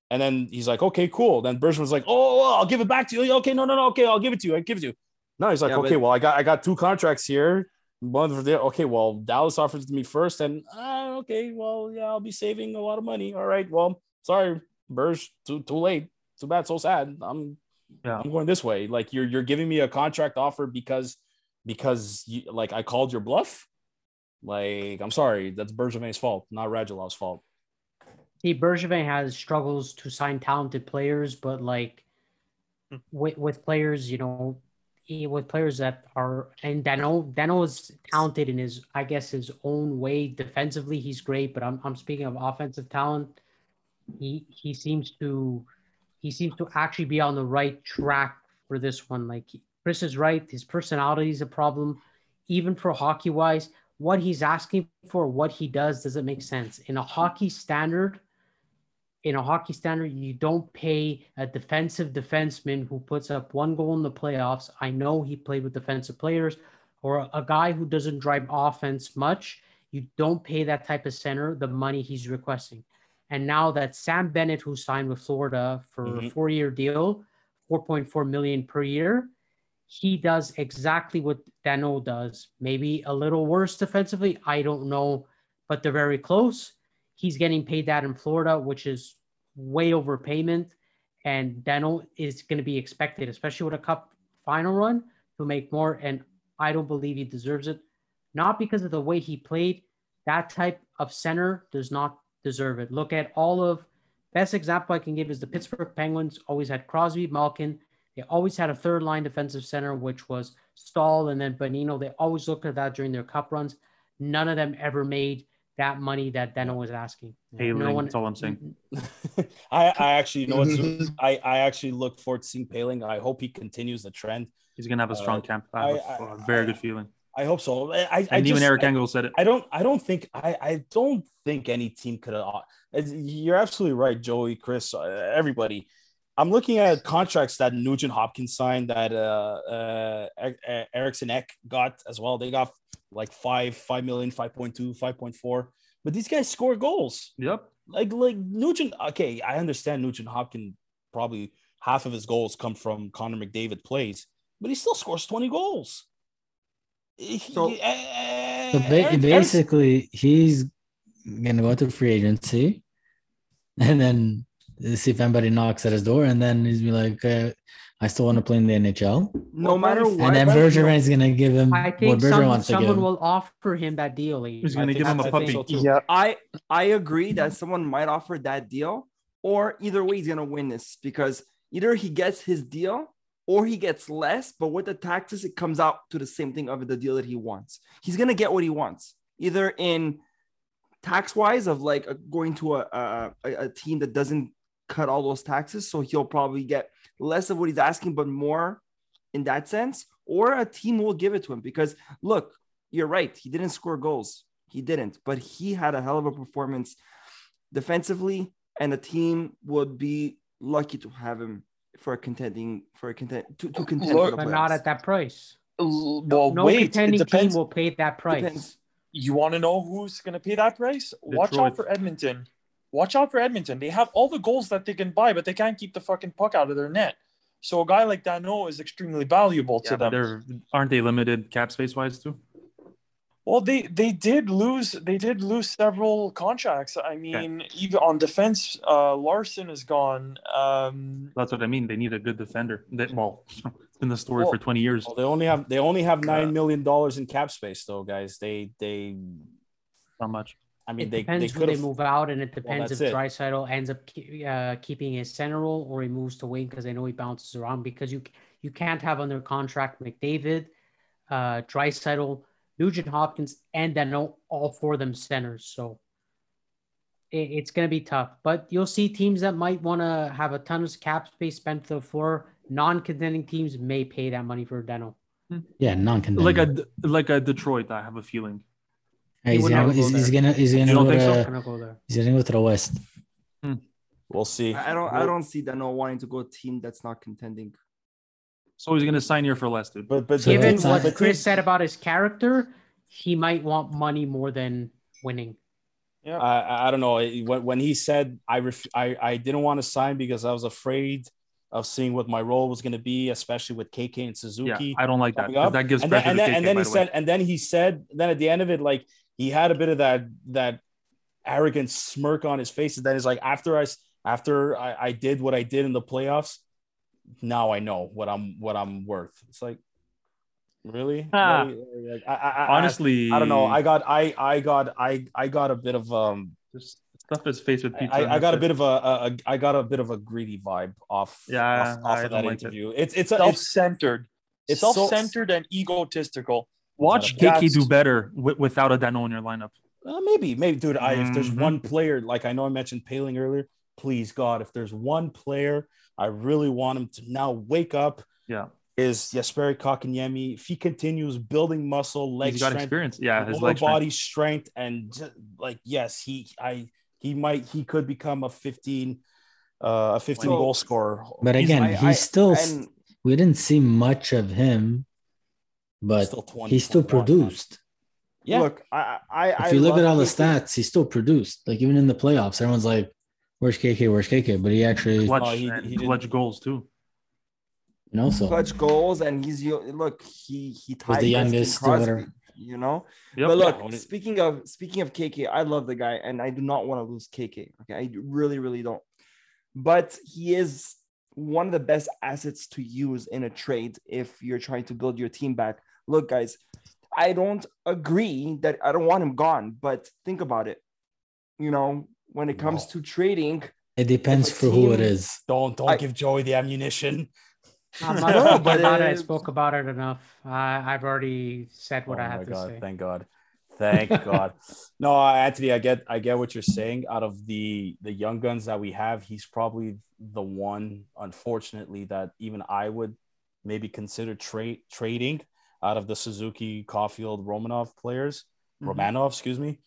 And then he's like, "Okay, cool." Then Bergevin was like, "Oh, oh, oh I'll give it back to you." Okay, no, no, no. Okay, I'll give it to you. I'll give it to you. No, he's like, Yeah, "Okay, but- well, I got I got two contracts here. One for the okay. Well, Dallas offers to me first, and uh, okay, well, yeah, I'll be saving a lot of money. All right, well, sorry, Berge, too too late. Too bad. So sad. I'm Yeah. I'm going this way. Like you're you're giving me a contract offer because because you like I called your bluff. Like I'm sorry, that's Bergevin's fault, not Radulov's fault. See, Bergevin has struggles to sign talented players, but like Hmm. with with players, you know, he- with players that are and Danault Danault is talented in his, I guess, his own way. Defensively, he's great, but I'm I'm speaking of offensive talent. He he seems to he seems to actually be on the right track for this one. Like Chris is right, his personality is a problem, even for hockey wise. What he's asking for, what he does, doesn't make sense. In a hockey standard, in a hockey standard, you don't pay a defensive defenseman who puts up one goal in the playoffs. I know he played with defensive players, or a guy who doesn't drive offense much. You don't pay that type of center the money he's requesting. And now that Sam Bennett, who signed with Florida for a Mhm. four-year deal, 4.4 million per year, he does exactly what Danault does. Maybe a little worse defensively. I don't know, but they're very close. He's getting paid that in Florida, which is way overpayment. And Danault is going to be expected, especially with a cup final run, to make more. And I don't believe he deserves it. Not because of the way he played. That type of center does not deserve it. Look at all of best example I can give is the Pittsburgh Penguins always had Crosby, Malkin. They always had a third line defensive center, which was Staal and then Bonino. They always looked at that during their cup runs. None of them ever made that money that Danault was asking. Hailing, No one- that's all I'm saying. I, I actually you know what's I, I actually look forward to seeing Poehling. I hope he continues the trend. He's gonna have a strong Uh, camp. I have a- I- I- a very I- good feeling. I hope so. I, I, I And even just- Eric I- Engel said it. I don't I don't think I I don't think any team could have you're absolutely right Joey Chris uh, everybody I'm looking at contracts that Nugent Hopkins signed that uh uh Eriksson Ek got as well they got like 5 5 million 5.2 5.4 but these guys score goals. Yep. like like Nugent okay I understand Nugent Hopkins probably half of his goals come from Connor McDavid plays but he still scores 20 goals. So- He- eh, So ba- basically, he's gonna go to free agency, and then see if anybody knocks at his door, and then he's be like, uh, "I still want to play in the NHL," No matter what. and then Bergevin is gonna give him I what think Bergevin some, wants to give. someone him. will offer him that deal. Lee. He's gonna give him a a I puppy. Yeah. I I agree that someone might offer that deal, or either way, he's gonna win this because either he gets his deal or he gets less. But with the taxes, it comes out to the same thing of the deal that he wants. He's gonna get what he wants, either in tax wise of like uh, going to a, a a a team that doesn't cut all those taxes, so he'll probably get less of what he's asking, but more in that sense, or a team will give it to him because look, you're right. He didn't score goals. He didn't, but he had a hell of a performance defensively, and the team would be lucky to have him for a contending for a content to, to contend Look- for the but not at that price. Well, no wait. Contending team will pay that price. Depends. You want to know who's going to pay that price? Watch out for Edmonton. Watch out for Edmonton. They have all the goals that they can buy, but they can't keep the fucking puck out of their net. So a guy like Danault is extremely valuable Yeah, to them. they're aren't they limited cap space wise too? Well, they they did lose they did lose several contracts. I mean, even on defense, uh, Larsson is gone. Um, That's what I mean. They need a good defender. That well, it's been the story Well- for 20 years. Well, they only have they only have nine million dollars in cap space, though, guys. They they, Not much. I mean, it they they depends who they move out, and it depends that's if it. Draisaitl ends up ke- uh, keeping his center role or he moves to wing because I know he bounces around. Because you you can't have under contract McDavid, uh, Draisaitl, Nugent Hopkins, and then all- all four of them centers. So it, it's going to be tough. But you'll see teams that might want to have a ton of cap space spent to the floor. Non-contending teams may pay that money for Danault. Yeah, non-contending. Like a like a Detroit, I have a feeling. Hey, he's, gonna, never he's, go he's gonna he's gonna go think so? to, gonna go there. he's gonna go to the West. Hmm. We'll see. I I don't I don't see Danault wanting to go a team that's not contending. So he's gonna sign here for less, dude. But but So Given it's what not- Chris said about his character, he might want money more than winning. yeah, I I- I don't know when when he said I ref, I I didn't want to sign because I was afraid of seeing what my role was going to be, especially with KK and Suzuki. Yeah, Suzuki. I don't like that. coming 'cause up. That gives and then, pressure and to then, KK, and then he the way. said, and then he said, then at the end of it, like he had a bit of that that arrogant smirk on his face. And then he's like, after I s- after I, I did what I did in the playoffs, now I know what I'm what I'm worth. It's like, really? Ah. Really? Like, I, I, I, honestly, I don't know. I got I I got I I got a bit of um just Stuff his face with pizza. I, and I got a bit of a, a, a I got a bit of a greedy vibe off Yeah, off, off of don't that like it. interview. It's it's a, it's self-centered, it's so- self-centered and egotistical. Watch That's- KK do better wi- without a Danault in your lineup. Uh, maybe, maybe, dude. I, if there's Mhm. one player, like I know I mentioned Poehling earlier, please God, if there's one player I really want him to now wake up, Yeah. is Jesperi Kotkaniemi. If he continues building muscle, leg He's got strength, experience. Yeah, his leg body strength, and ju- like yes, he I he might he could become a 15 uh, a 15 So- goal scorer. But He's- again, I- he's I- still and we didn't see much of him, but Still 20, he still 21, man. produced. Yeah. look, I I I If you look at love all the KK. stats, he still produced. Like even in the playoffs, everyone's like, "Where's KK? Where's KK?" But he actually, Clutch, No, he- and he clutch goals too. you know, so clutch goals, and he's look he he tied the youngest or Crosby, whatever. You know, Yep. but look, Yeah, speaking of speaking of KK, I love the guy, and I do not want to lose KK. Okay, I really, really don't. But he is one of the best assets to use in a trade if you're trying to build your team back. Look, guys, I don't agree that I don't want him gone, but think about it. You know, when it comes No. to trading, it depends If a for who it is. Don't don't I- give Joey the ammunition. I'm No, not talking but about it. I it- spoke about it enough. I I've already said what oh I my had to god! say. Thank God. Thank God. No, Anthony, I get I get what you're saying. Out of the the young guns that we have, he's probably the one, unfortunately, that even I would maybe consider trade trading out of the Suzuki, Caufield, Romanov players. Mhm. Romanov, excuse me.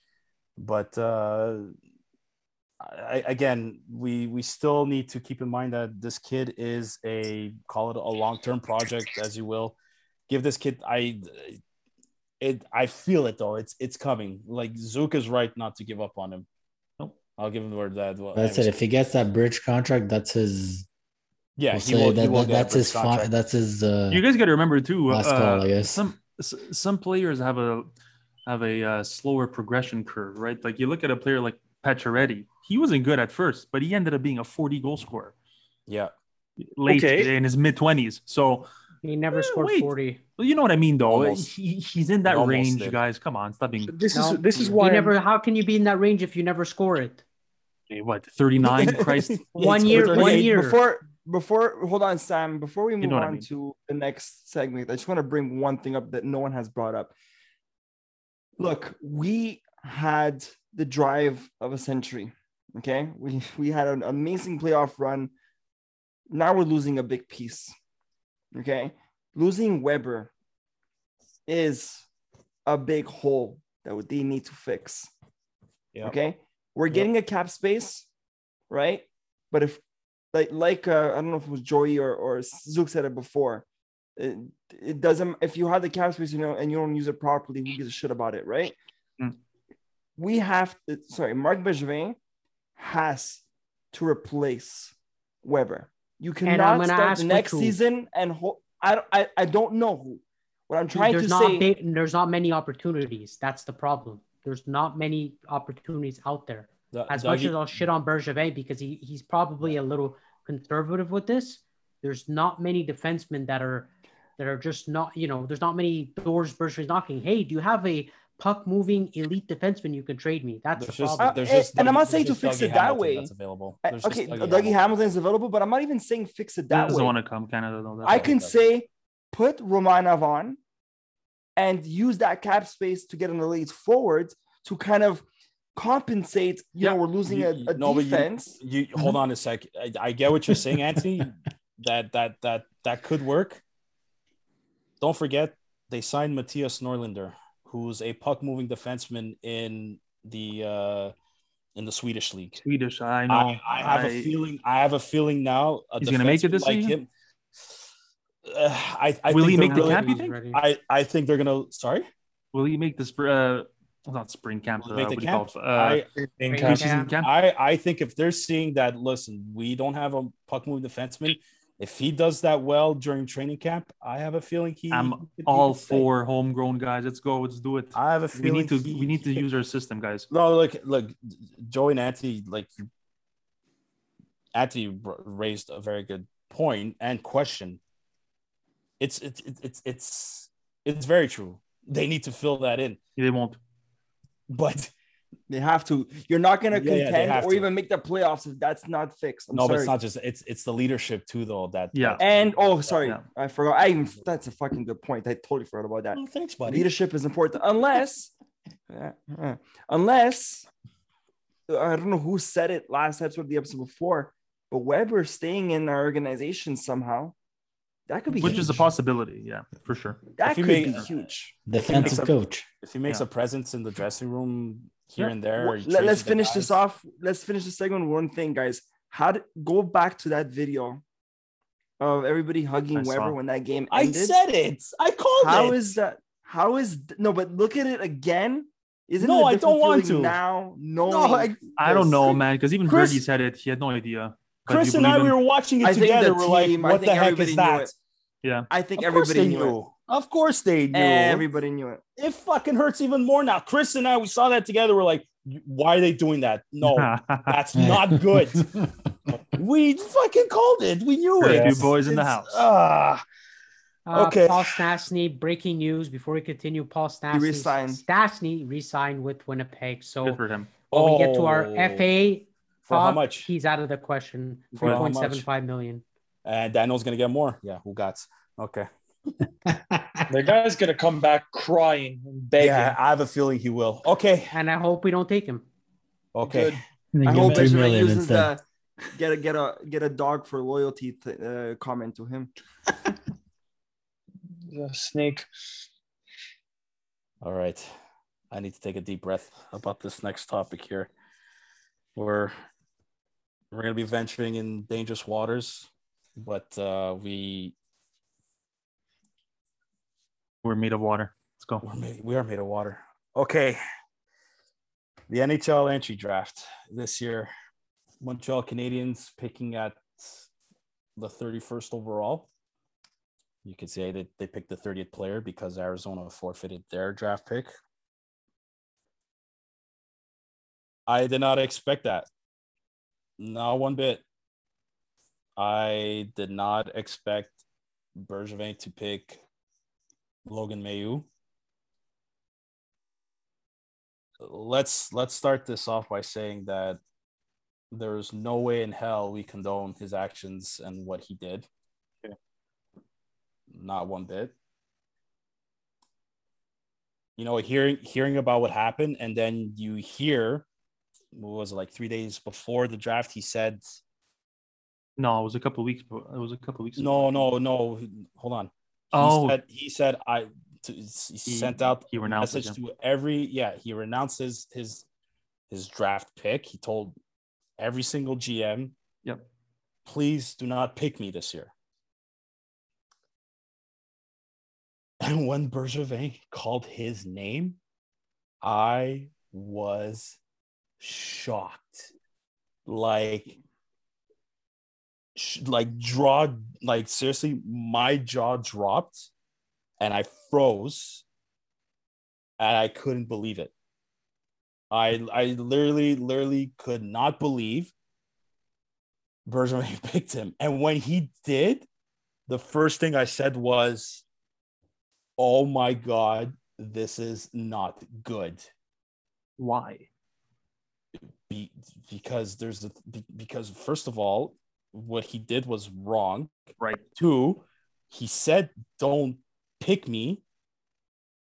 But uh I, again, we we still need to keep in mind that this kid is a call it a long term project, as you will. Give this kid, I it I feel it though. It's it's coming. Like Zook is right not to give up on him. Nope. I'll give him the word that. Well, That's it. If he gets that bridge contract, that's his. Yeah, we'll he will. that, he will that- that's his. Fi- that's his. Uh, You guys got to remember too. Last uh, call, I guess. Some some players have a have a uh, slower progression curve, right? Like you look at a player like Pacioretty. He wasn't good at first, but he ended up being a 40 goal scorer yeah. late Okay. in his mid 20s. So He never Eh, scored wait. 40. well, you know what I mean, though. Almost. He, he's in that range, did. guys. Come on, stop being This No, is this is why never. How can you be in that range if you never score it? what 39. Christ, One year, one year. Before before hold on, Sam. Before we move know what I on mean. to the next segment, I just want to bring one thing up that no one has brought up. Look, we had the drive of a century. Okay, we we had an amazing playoff run. Now we're losing a big piece. Okay, losing Weber is a big hole that they need to fix. Yeah. Okay, we're Yep. getting a cap space, right? But if like like uh, I don't know if it was Joey or or Zook said it before. It, it doesn't if you have the cap space, you know, and you don't use it properly, who gives a shit about it, right? Mm. We have to, sorry, Marc Bergevin has to replace Weber. You cannot start the next who. season and ho- I, don't- I I don't know who. What I'm trying there's to not say, big, there's not many opportunities. That's the problem. There's not many opportunities out there. The- As much Dougie- as I'll shit on Bergevin because he, he's probably a little conservative with this, there's not many defensemen that are that are just not, you know, there's not many doors Bergevin's knocking. Hey, do you have a puck moving elite defenseman you can trade me? That's there's the just, problem. there's Uh, just and I'm not saying to fix Dougie it that Hamilton way. That's available. Uh, There's just okay, Dougie Dougie Hamilton. Hamilton is available, but I'm not even saying fix it He that doesn't way. want to come Canada though. That's I can doesn't. say put Romanov on and use that cap space to get an elite forward to kind of compensate. You know, Yeah, we're losing You- a, you- a no, but you- You hold on a sec. I, I get what you're saying, Anthony. that that that that could work. Don't forget they signed Mattias Norlinder, who's a puck moving defenseman in the uh in the Swedish league. Swedish. I know. I, I have a I- feeling. I have a feeling now. A He's gonna make it this like season? him. Uh, I, I Will think he they're make the really- cap, you think? I I think they're gonna. Sorry. Will he make this? Uh, well, not spring camp. Will Uh, what make do the you call camp? it? Uh, I Training preseason camp. camp. I I think if they're seeing that, listen, we don't have a puck moving defenseman. If he does that well during training camp, I have a feeling he. I'm he all could stay. for homegrown guys. Let's go. Let's do it. I have a feeling We need to. he- We need to use our system, guys. No, look, look, Joey and Anthony, like you- Anthony raised a very good point and question. It's it's it's it's it's it's very true. They need to fill that in, They won't. but They have to. You're not gonna Yeah, yeah, they contend or even make the playoffs if that's not fixed. I'm no, but it's not just it's it's the leadership too, though. That Yeah. And oh, sorry, Yeah. I forgot. I even that's a fucking good point. I totally forgot about that. Oh, thanks, buddy. Leadership is important unless, uh, unless I don't know who said it last episode the episode before, but Weber staying in our organization somehow, that could be which is a possibility. Yeah, for sure. That If he could made- be huge. Defensive Except- coach. If he makes Yeah. a presence in the dressing room here Yeah. and there, Well, he let, us changes the finish this off. Let's finish the segment one thing, guys. How to go back to that video of everybody hugging I saw. Weber when that game I said it. I called How it. is that? How is no? But look at it again. Isn't No, it a I don't want to. now? No, no, I, I don't know, man, because even Chris- Birdie said it. He had no idea. But Chris and I, believe we were watching it I think together. the We're like, team- I what the heck is that? it. Yeah. I think Of everybody knew, knew. it. Of course they knew. Everybody knew it. it fucking hurts even more now. Chris and I, we saw that together. We're like, why are they doing that? No, that's not good. We fucking called it. We knew it. a few boys in the house. Ah, Uh, Okay. Paul Stastny, breaking news before we continue. Paul Stastny, re-signed. Stastny re-signed with Winnipeg. So Good for him. when we get to our Oh. FA, For how much? He's out of the question. For Three how point much? seven five million. and Daniel's gonna get more. Yeah, who got? Okay. The guy's gonna come back crying and begging. Yeah, I have a feeling he will. Okay. And I hope we don't take him. Okay. I hope three Benjamin million uses instead. the get a get a get a dog for loyalty th- uh, comment to him. The snake. All right. I need to take a deep breath about this next topic here. We're we're gonna be venturing in dangerous waters, but uh we We're made of water. Let's go. we're made, we are made of water. Okay. The NHL entry draft this year. Montreal Canadiens picking at the 31st overall. You could say that they picked the 30th player because Arizona forfeited their draft pick. I did not expect that. Not one bit. I did not expect Bergevin to pick Logan Mailloux. Let's let's start this off by saying that there's no way in hell we condone his actions and what he did. Okay. Not one bit. You know, hearing hearing about what happened, and then you hear what was it like three days before the draft, he said, No, it was a couple of weeks. It was a couple of weeks. No, ago. no, no. Hold on. He Oh. said, he said I to, he sent out he a renounced it, message to every yeah, he renounces his his his draft pick. He told every single GM, Yep. please do not pick me this year. And when Bergevin called his name, I was shocked. Like, sh- like draw, like seriously, my jaw dropped, and I froze, and I couldn't believe it. I I literally, literally could not believe Bergevin picked him. And when he did, the first thing I said was, "Oh my god, this is not good." Why? Be, because there's a because first of all, what he did was wrong. Right. Two, he said, "Don't pick me."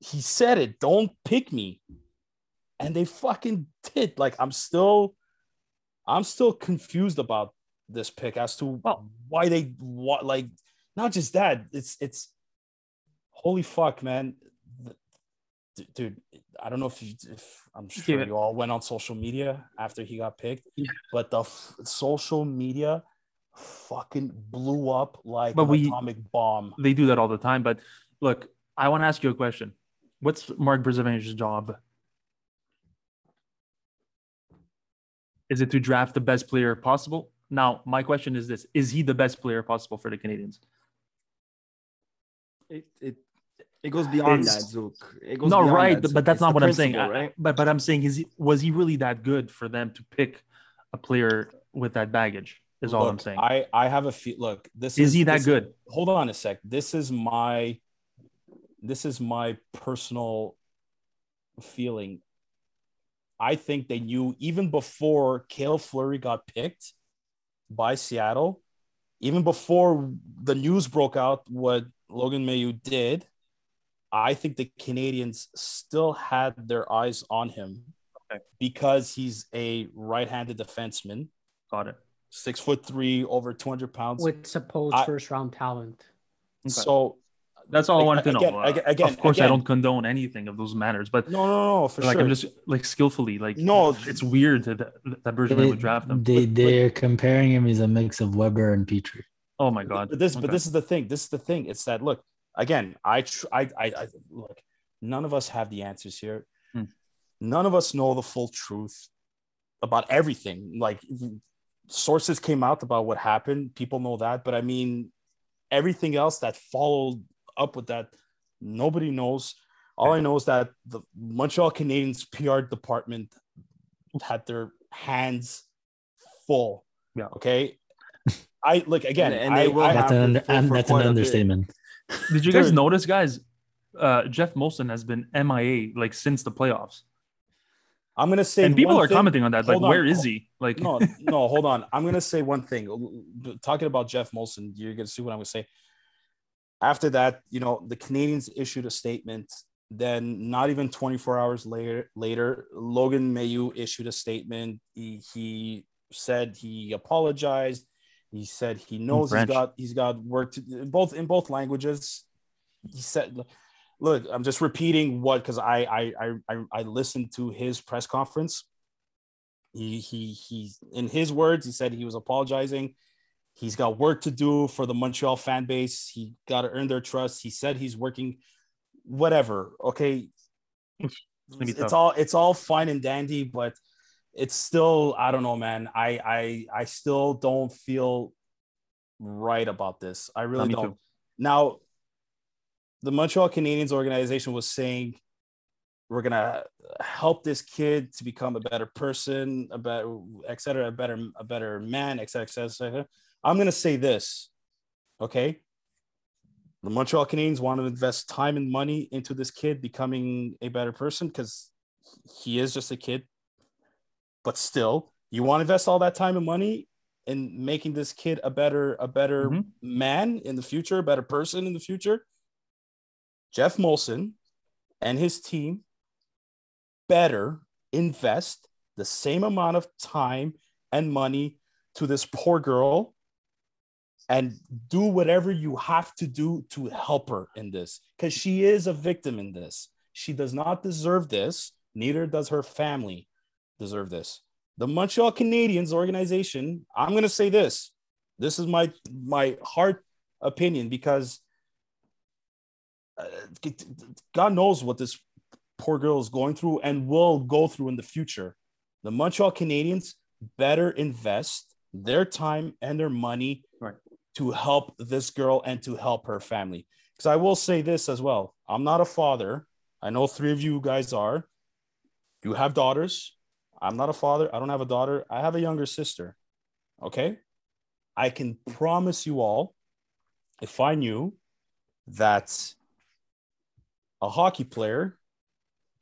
He said it, "Don't pick me," and they fucking did. Like I'm still, I'm still confused about this pick as to Well- why they what like not just that. It's it's holy fuck, man. The- d- Dude, I don't know if you, if I'm sure Yeah. you all went on social media after he got picked, Yeah. but the f- social media fucking blew up like But an we- atomic bomb. They do that all the time. But look, I want to ask you a question. What's Marc Bergevin's job? Is it to draft the best player possible? Now, my question is this: Is he the best player possible for the Canadiens? It it, it goes beyond It's- that, Zook. It goes No, right, that, but that's It's not the what I'm saying. principle, I- right? But but I'm saying is he, was he really that good for them to pick a player with that baggage? Is all I'm saying. I I have a feel. Look, this is he that this- good? Hold on a sec. This is my this is my personal feeling. I think they knew even before Cale Fleury got picked by Seattle, even before the news broke out what Logan Mailloux did, I think the Canadiens still had their eyes on him Okay. because he's a right-handed defenseman, Got it. six foot three, over 200 pounds. with supposed I- first round talent. So That's all I Like, wanted to know. again- Uh, again- again- of course, I don't condone anything of those matters, but no, no, no, for like sure. I'm just like skillfully like No. it's weird that that, that Bergevin would draft him. They But- they're comparing him as a mix of Weber and Petry. Oh my god! But this, but this is the thing. This is the thing. It's that look again. I, tr- I, I, I look. None of us have the answers here. Hmm. None of us know the full truth about everything. Like sources came out about what happened. People know that, but I mean, everything else that followed up with that, nobody knows. All I know is that the Montreal Canadiens PR department had their hands full. Yeah. Okay. I look again. And- and they I, will I, have That's an under, for- and that's an quite a understatement. Did you guys Dude. notice, guys? Uh, Geoff Molson has been MIA like since the playoffs, I'm gonna say and people are thing- commenting on that. Like, on. where is he? Like, no, no, hold on. I'm gonna say one thing. Talking about Geoff Molson, you're gonna see what I'm gonna say. After that, you know, the Canadiens issued a statement. Then, not even 24 hours later, later, Logan Mailloux issued a statement. He, he said he apologized. He said he knows he's got he's got work to both in both languages. He said, "Look, I'm just repeating what because I I I I listened to his press conference." he he he in his words he said he was apologizing. He's got work to do for the montreal fan base. He got to earn their trust. He said he's working whatever okay? Gonna it's all it's all fine and dandy but it's still i don't know man i i i still don't feel right about this i really me don't too. now the montreal canadiens organization was saying we're gonna help this kid to become a better person, a better, et cetera, a better, a better man, et cetera, et cetera, et cetera. I'm gonna say this, okay? The Montreal Canadiens want to invest time and money into this kid becoming a better person because he is just a kid. But still, you want to invest all that time and money in making this kid a better, a better Mhm. man in the future, a better person in the future. Geoff Molson and his team better invest the same amount of time and money to this poor girl and do whatever you have to do to help her in this because she is a victim in this. She does not deserve this, neither does her family deserve this. The Montreal Canadiens organization, I'm going to say this. This is my my heart opinion because uh, God knows what this poor girl is going through and will go through in the future. The Montreal Canadiens better invest their time and their money Right. to help this girl and to help her family. Because I will say this as well I'm not a father. I know three of you guys are. You have daughters. I'm not a father. I don't have a daughter. I have a younger sister. Okay. I can promise you all if I knew that a hockey player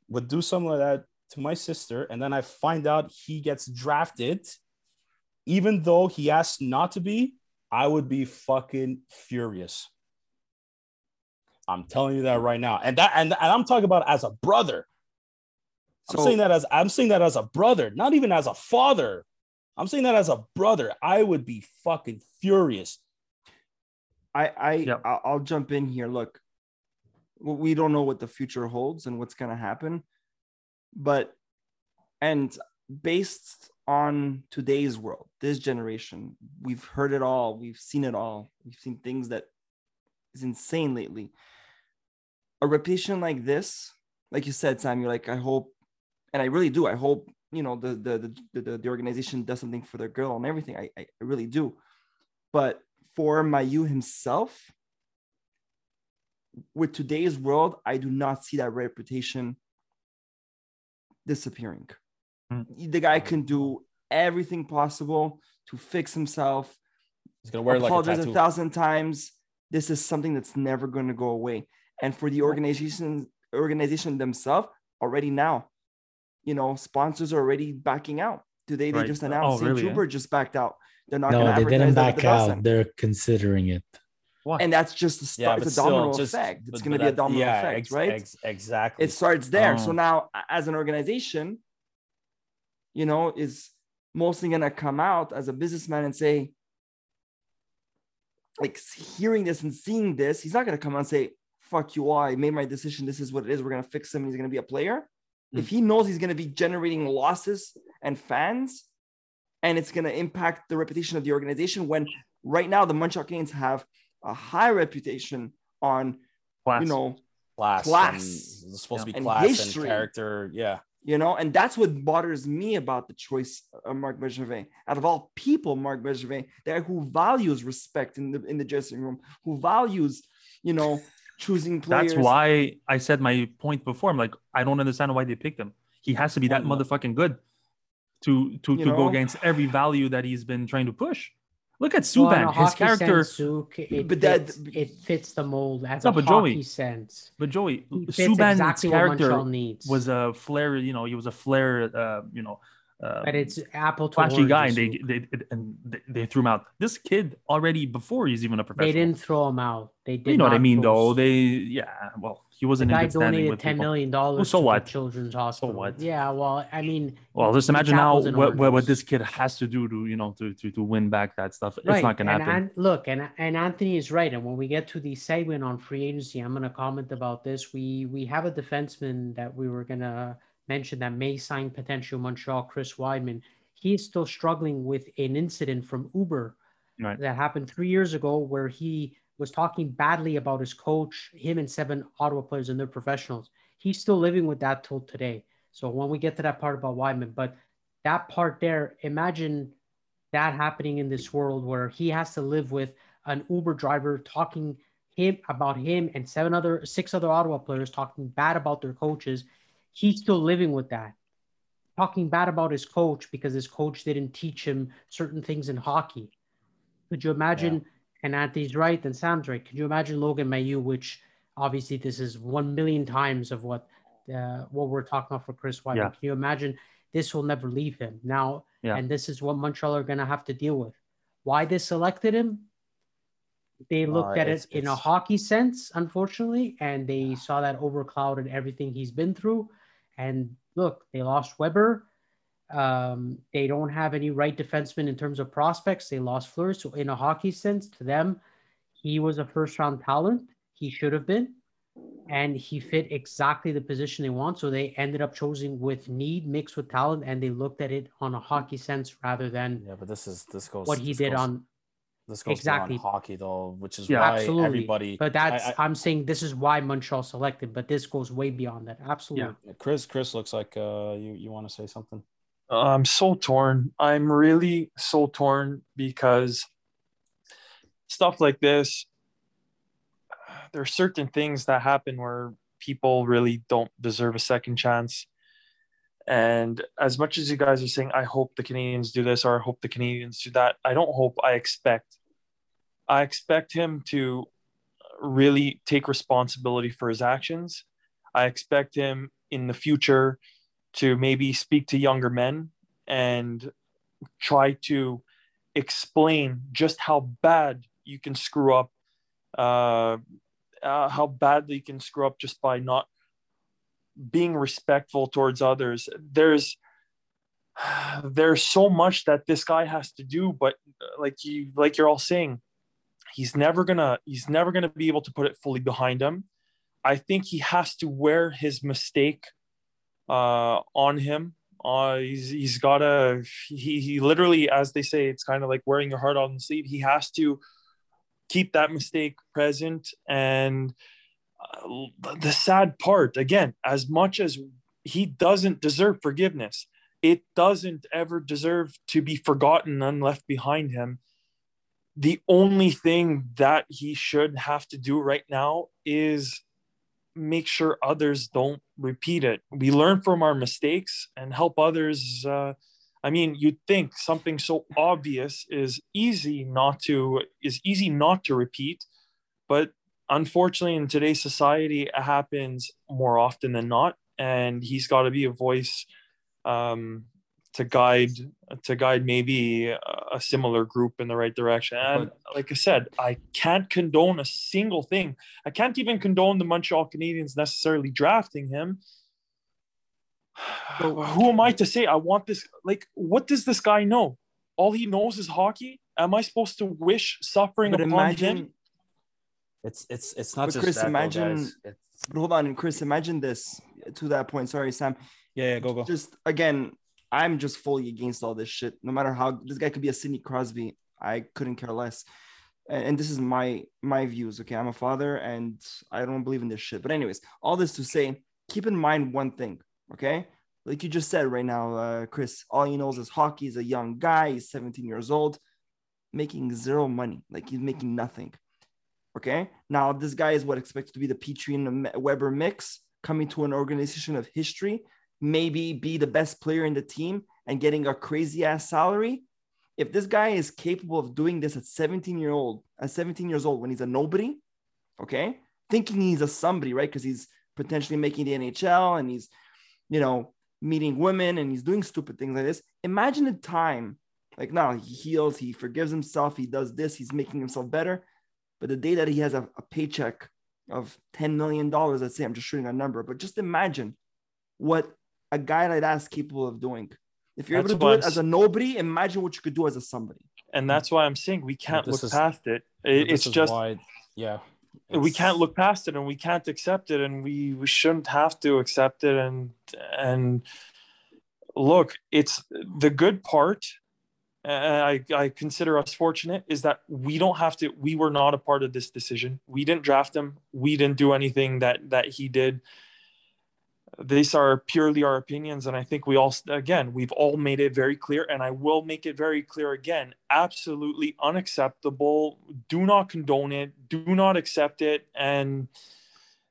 would do something like that to my sister, and then I find out he gets drafted, even though he asked not to be, I would be fucking furious. I'm telling you that right now. And that and, and I'm talking about as a brother. I'm So- saying that as I'm saying that as a brother, not even as a father. I'm saying that as a brother. I would be fucking furious. I I Yep. I'll, I'll jump in here. Look, we don't know what the future holds and what's going to happen, but and based on today's world, this generation, we've heard it all, we've seen it all, we've seen things that is insane lately. A repetition like this, like you said, Sam, you're like, I hope, and I really do. I hope you know the the the, the, the organization does something for their girl and everything. I I, really do, but for Mailloux himself, with today's world, I do not see that reputation disappearing. Hmm. The guy can do everything possible to fix himself. He's gonna wear it like a apologize a thousand times. This is something that's never going to go away. And for the organization, organization themselves, already now, you know, sponsors are already backing out. Today they Right. just Oh, announced St. really, eh? Juba just backed out. They're not No, going to they didn't back the out. Boston. They're considering it. Why? And that's just a start. Yeah, it's a domino just- effect. It's going to but be a domino yeah, effect, ex- right? ex- exactly. it starts there. So Oh. now, as an organization, you know, is mostly going to come out as a businessman and say, like hearing this and seeing this, he's not going to come out and say, "Fuck you, all! I made my decision. This is what it is. We're going to fix him. He's going to be a player." If mm. he knows he's going to be generating losses and fans, and it's going to impact the reputation of the organization, when right now the Montreal Canadiens have a high reputation on, Class. you know, class. class. and it's supposed to be And class history. and character. Yeah. you know, and that's what bothers me about the choice of Marc Bergevin. Out of all people, Marc Bergevin, there who values respect in the in the dressing room, who values, you know, choosing players. That's why I said my point before. I'm like, I don't understand why they picked him. He has to be that motherfucking good to to, You to go against every value that he's been trying to push. Look at Well, Subban, a his character. sense, Zook, it, But that- fits, it fits the mold as No, a but hockey Joey, sense. But Joey, Subban's exactly character needs. was a flair. You know, he was a flair. Uh, you know, uh, but it's apple to flashy guy, and they, they and they, threw him out. This kid already before he's even a professional. They didn't throw him out. They did. You know what I mean, though. They, yeah. Well, he wasn't guy good donated ten million dollars so to what? the children's hospital. what? Yeah, well, I mean, Well, just imagine now what, what, what this kid has to do to you know to to, to win back that stuff. It's not gonna and, happen. and look, and and Anthony is right. And when we get to the segment on free agency, I'm going to comment about this. We we have a defenseman that we were going to mention that may sign potential Montreal, Chris Wideman. He's still struggling with an incident from Uber Right. that happened three years ago where he was talking badly about his coach, him and seven Ottawa players and their professionals. He's still living with that till today. So when we get to that part about Wideman, but that part there, imagine that happening in this world where he has to live with an Uber driver talking him about him and seven other six other Ottawa players talking bad about their coaches. He's still living with that. Talking bad about his coach because his coach didn't teach him certain things in hockey. Could you imagine? And Anthony's right, and Sam's right. Could you imagine Logan Mailloux, which obviously this is one million times of what uh, what we're talking about for Chris White. Yeah. Can you imagine this will never leave him now? Yeah. And this is what Montreal are going to have to deal with. Why they selected him? They looked Uh, at it in a hockey sense, unfortunately, and they saw that overclouded everything he's been through. And look, they lost Weber. Um, they don't have any right defensemen in terms of prospects. They lost Fleur. So, in a hockey sense, to them, he was a first round talent. He should have been. And he fit exactly the position they want. So, they ended up choosing with need mixed with talent. And they looked at it on a hockey sense rather than Yeah, but this is this goes what he did goes- on. This goes exactly. beyond hockey though, which is Yeah. why Absolutely. everybody. But that's, I- I, am saying this is why Montreal selected, but this goes way beyond that. Absolutely. Chris, Chris looks like uh, you you want to say something? I'm so torn. I'm really so torn because stuff like this, there are certain things that happen where people really don't deserve a second chance. And as much as you guys are saying, I hope the Canadiens do this or I hope the Canadiens do that, I don't hope, I expect. I expect him to really take responsibility for his actions. I expect him in the future to maybe speak to younger men and try to explain just how bad you can screw up, uh, uh, how badly you can screw up just by not being respectful towards others. There's there's so much that this guy has to do, but uh, like you like you're all saying, he's never gonna he's never gonna be able to put it fully behind him. I think he has to wear his mistake uh, on him. Uh, he's he's gotta he he literally, as they say, it's kind of like wearing your heart on the sleeve. He has to keep that mistake present. And uh, the sad part, again, as much as he doesn't deserve forgiveness, it doesn't ever deserve to be forgotten and left behind him. The only thing that he should have to do right now is make sure others don't repeat it. We learn from our mistakes and help others. Uh, I mean, you'd think something so obvious is easy not to is easy not to repeat, but unfortunately, in today's society, it happens more often than not. And he's got to be a voice um, to guide to guide maybe a, a similar group in the right direction. And like I said, I can't condone a single thing. I can't even condone the Montreal Canadiens necessarily drafting him. Who am I to say I want this? Like, what does this guy know? All he knows is hockey. Am I supposed to wish suffering But upon imagine, him? It's it's it's not But just Chris, that, though, imagine- guys. It's, but hold on, Chris. Imagine this. To that point, sorry, Sam. yeah, yeah, go go. Just again, I'm just fully against all this shit. No matter how this guy could be a Sidney Crosby, I couldn't care less. And, and this is my my views. Okay, I'm a father, and I don't believe in this shit. But anyways, all this to say, keep in mind one thing. Okay, like you just said right now, uh, Chris. All he knows is hockey. He's a young guy. He's 17 years old, making zero money. Like he's making nothing. Okay. Now this guy is what expected to be the Petry and Weber mix, coming to an organization of history, maybe be the best player in the team and getting a crazy ass salary. If this guy is capable of doing this at 17 year old, at 17 years old, when he's a nobody, okay, thinking he's a somebody, right? Because he's potentially making the NHL and he's, you know, meeting women and he's doing stupid things like this. Imagine the time, like now he heals, he forgives himself, he does this, he's making himself better. But the day that he has a, a paycheck of $10 million, let's say I'm just shooting a number, but just imagine what a guy like that is capable of doing. If you're That's able to do it I'm as a nobody, imagine what you could do as a somebody. And that's why I'm saying we can't look is- past it. It- It's just why, yeah. we can't look past it and we can't accept it and we we shouldn't have to accept it and and look it's the good part and I, I consider us fortunate is that we don't have to we were not a part of this decision we didn't draft him we didn't do anything that that he did these are purely our opinions and i think we all again we've all made it very clear and i will make it very clear again absolutely unacceptable. Do not condone it. Do not accept it. And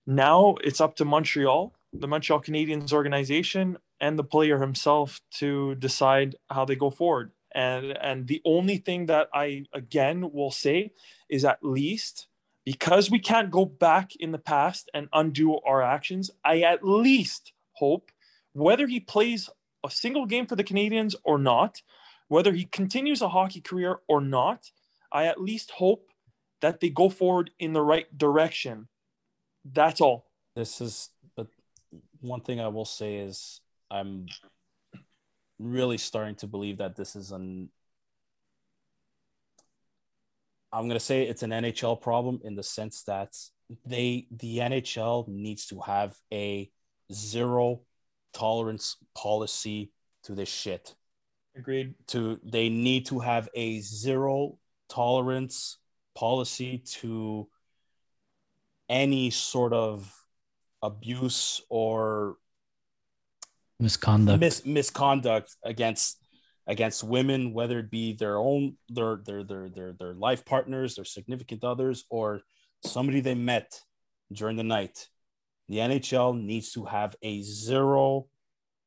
now it's up to montreal the montreal canadiens organization and the player himself to decide how they go forward. And and the only thing that i again will say is at least because we can't go back in the past and undo our actions, I at least hope whether he plays a single game for the Canadiens or not, whether he continues a hockey career or not, I at least hope that they go forward in the right direction. That's all. this is but one thing i will say is i'm really starting to believe that this is an i'm going to say it's an nhl problem in the sense that they the nhl needs to have a zero tolerance policy to this shit Agreed. to they need to have a zero tolerance policy to any sort of abuse or Misconduct. mis- misconduct against against women whether it be their own their their their their their life partners their significant others or somebody they met during the night the NHL needs to have a zero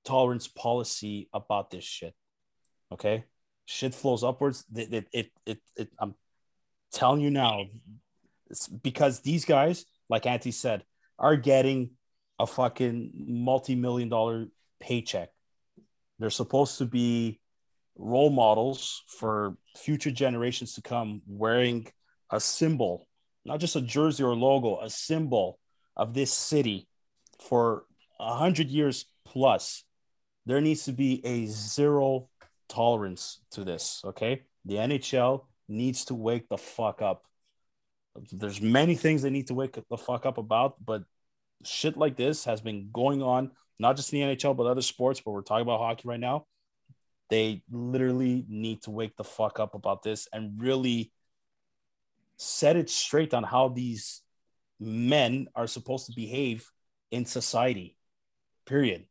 tolerance policy about this shit okay shit flows upwards it it it, it, it I'm telling you now because these guys like Auntie said are getting a fucking multi-million dollar paycheck. They're supposed to be role models for future generations to come wearing a symbol, not just a jersey or logo, a symbol of this city for a hundred years plus. There needs to be a zero tolerance to this. Okay. The NHL needs to wake the fuck up. There's many things they need to wake the fuck up about, but shit like this has been going on not just in the NHL, but other sports, but we're talking about hockey right now. They literally need to wake the fuck up about this and really set it straight on how these men are supposed to behave in society. Period.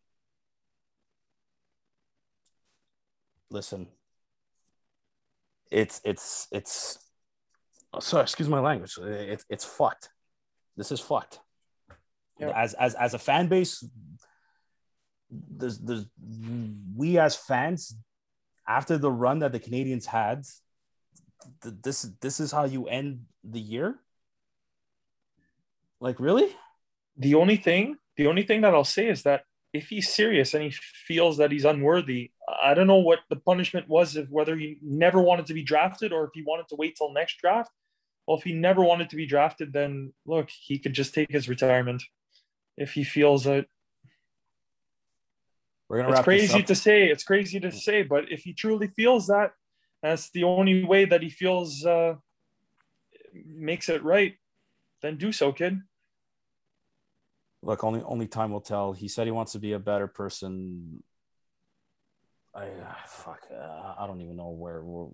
Listen, it's it's it's oh, sorry, excuse my language. It's it's fucked. This is fucked. Yep. As as as a fan base, there's there's we as fans after the run that the Canadiens had, th- this this is how you end the year. Like really? The only thing, the only thing that I'll say is that if he's serious and he feels that he's unworthy, I don't know what the punishment was if whether he never wanted to be drafted or if he wanted to wait till next draft. Well, if he never wanted to be drafted, then look, he could just take his retirement if he feels that We're gonna it's wrap this crazy up. to say. It's crazy to say, but if he truly feels that, that's the only way that he feels uh, makes it right. Then do so, kid. Look, only only time will tell. He said he wants to be a better person. I uh, fuck. Uh, I don't even know where, where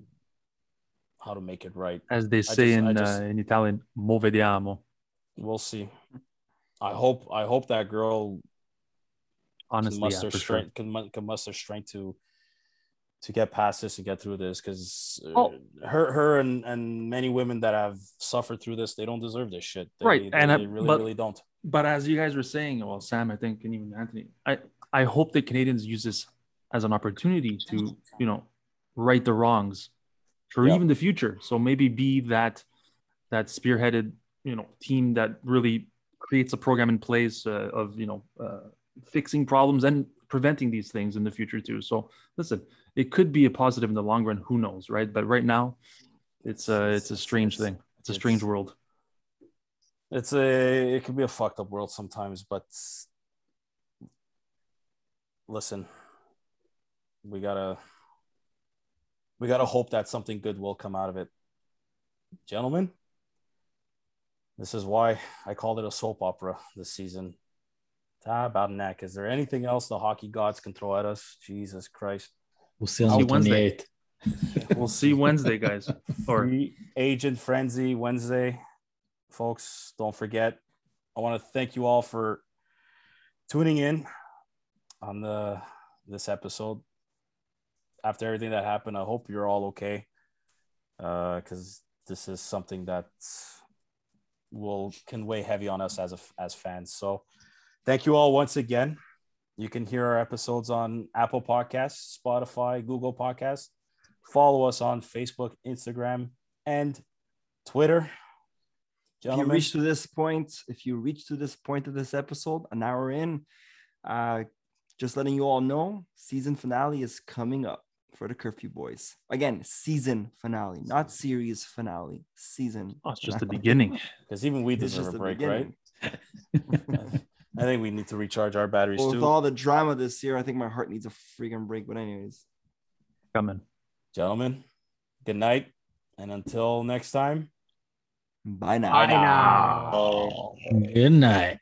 how to make it right. As they say just- in just- uh, in Italian, mo vediamo. We'll see. I hope I hope that girl can Honestly, muster yeah, for sure. strength can, can muster strength to to get past this and get through this because Oh. her her and, and many women that have suffered through this they don't deserve this shit they, Right, they, and I- they really but- really don't But as you guys were saying, well, Sam, I think, and even Anthony, I I hope the Canadiens use this as an opportunity to you know right the wrongs for Yeah. even the future. So maybe be that that spearheaded you know team that really creates a program in place uh, of you know uh, fixing problems and preventing these things in the future too. So listen, it could be a positive in the long run. Who knows, right? But right now, it's a it's a strange It's- thing. It's a strange it's- world. it's a it can be a fucked up world sometimes but listen we gotta we gotta hope that something good will come out of it gentlemen this is why i called it a soap opera this season ah, about neck is there anything else the hockey gods can throw at us jesus christ We'll see on See the Wednesday. 28th. We'll see Wednesday, guys. Or Free agent frenzy Wednesday, folks. Don't forget. I want to thank you all for tuning in on the this episode. After everything that happened, I hope you're all okay. Because this is something that will can weigh heavy on us as a, as fans. So, thank you all once again. You can hear our episodes on Apple Podcasts, Spotify, Google Podcasts. Follow us on Facebook, Instagram, and Twitter. If you reach to this point, if you reach to this point of this episode, an hour in, uh, just letting you all know, season finale is coming up for the Curfew Boys. Again, season finale, not series finale. Season. oh, it's just the beginning. because even we deserve a break, beginning. right? I think we need to recharge our batteries Well, with all the drama this year, I think my heart needs a freaking break. But anyways, Coming. Gentlemen, good night. And until next time, bye now. Bye now. Good night.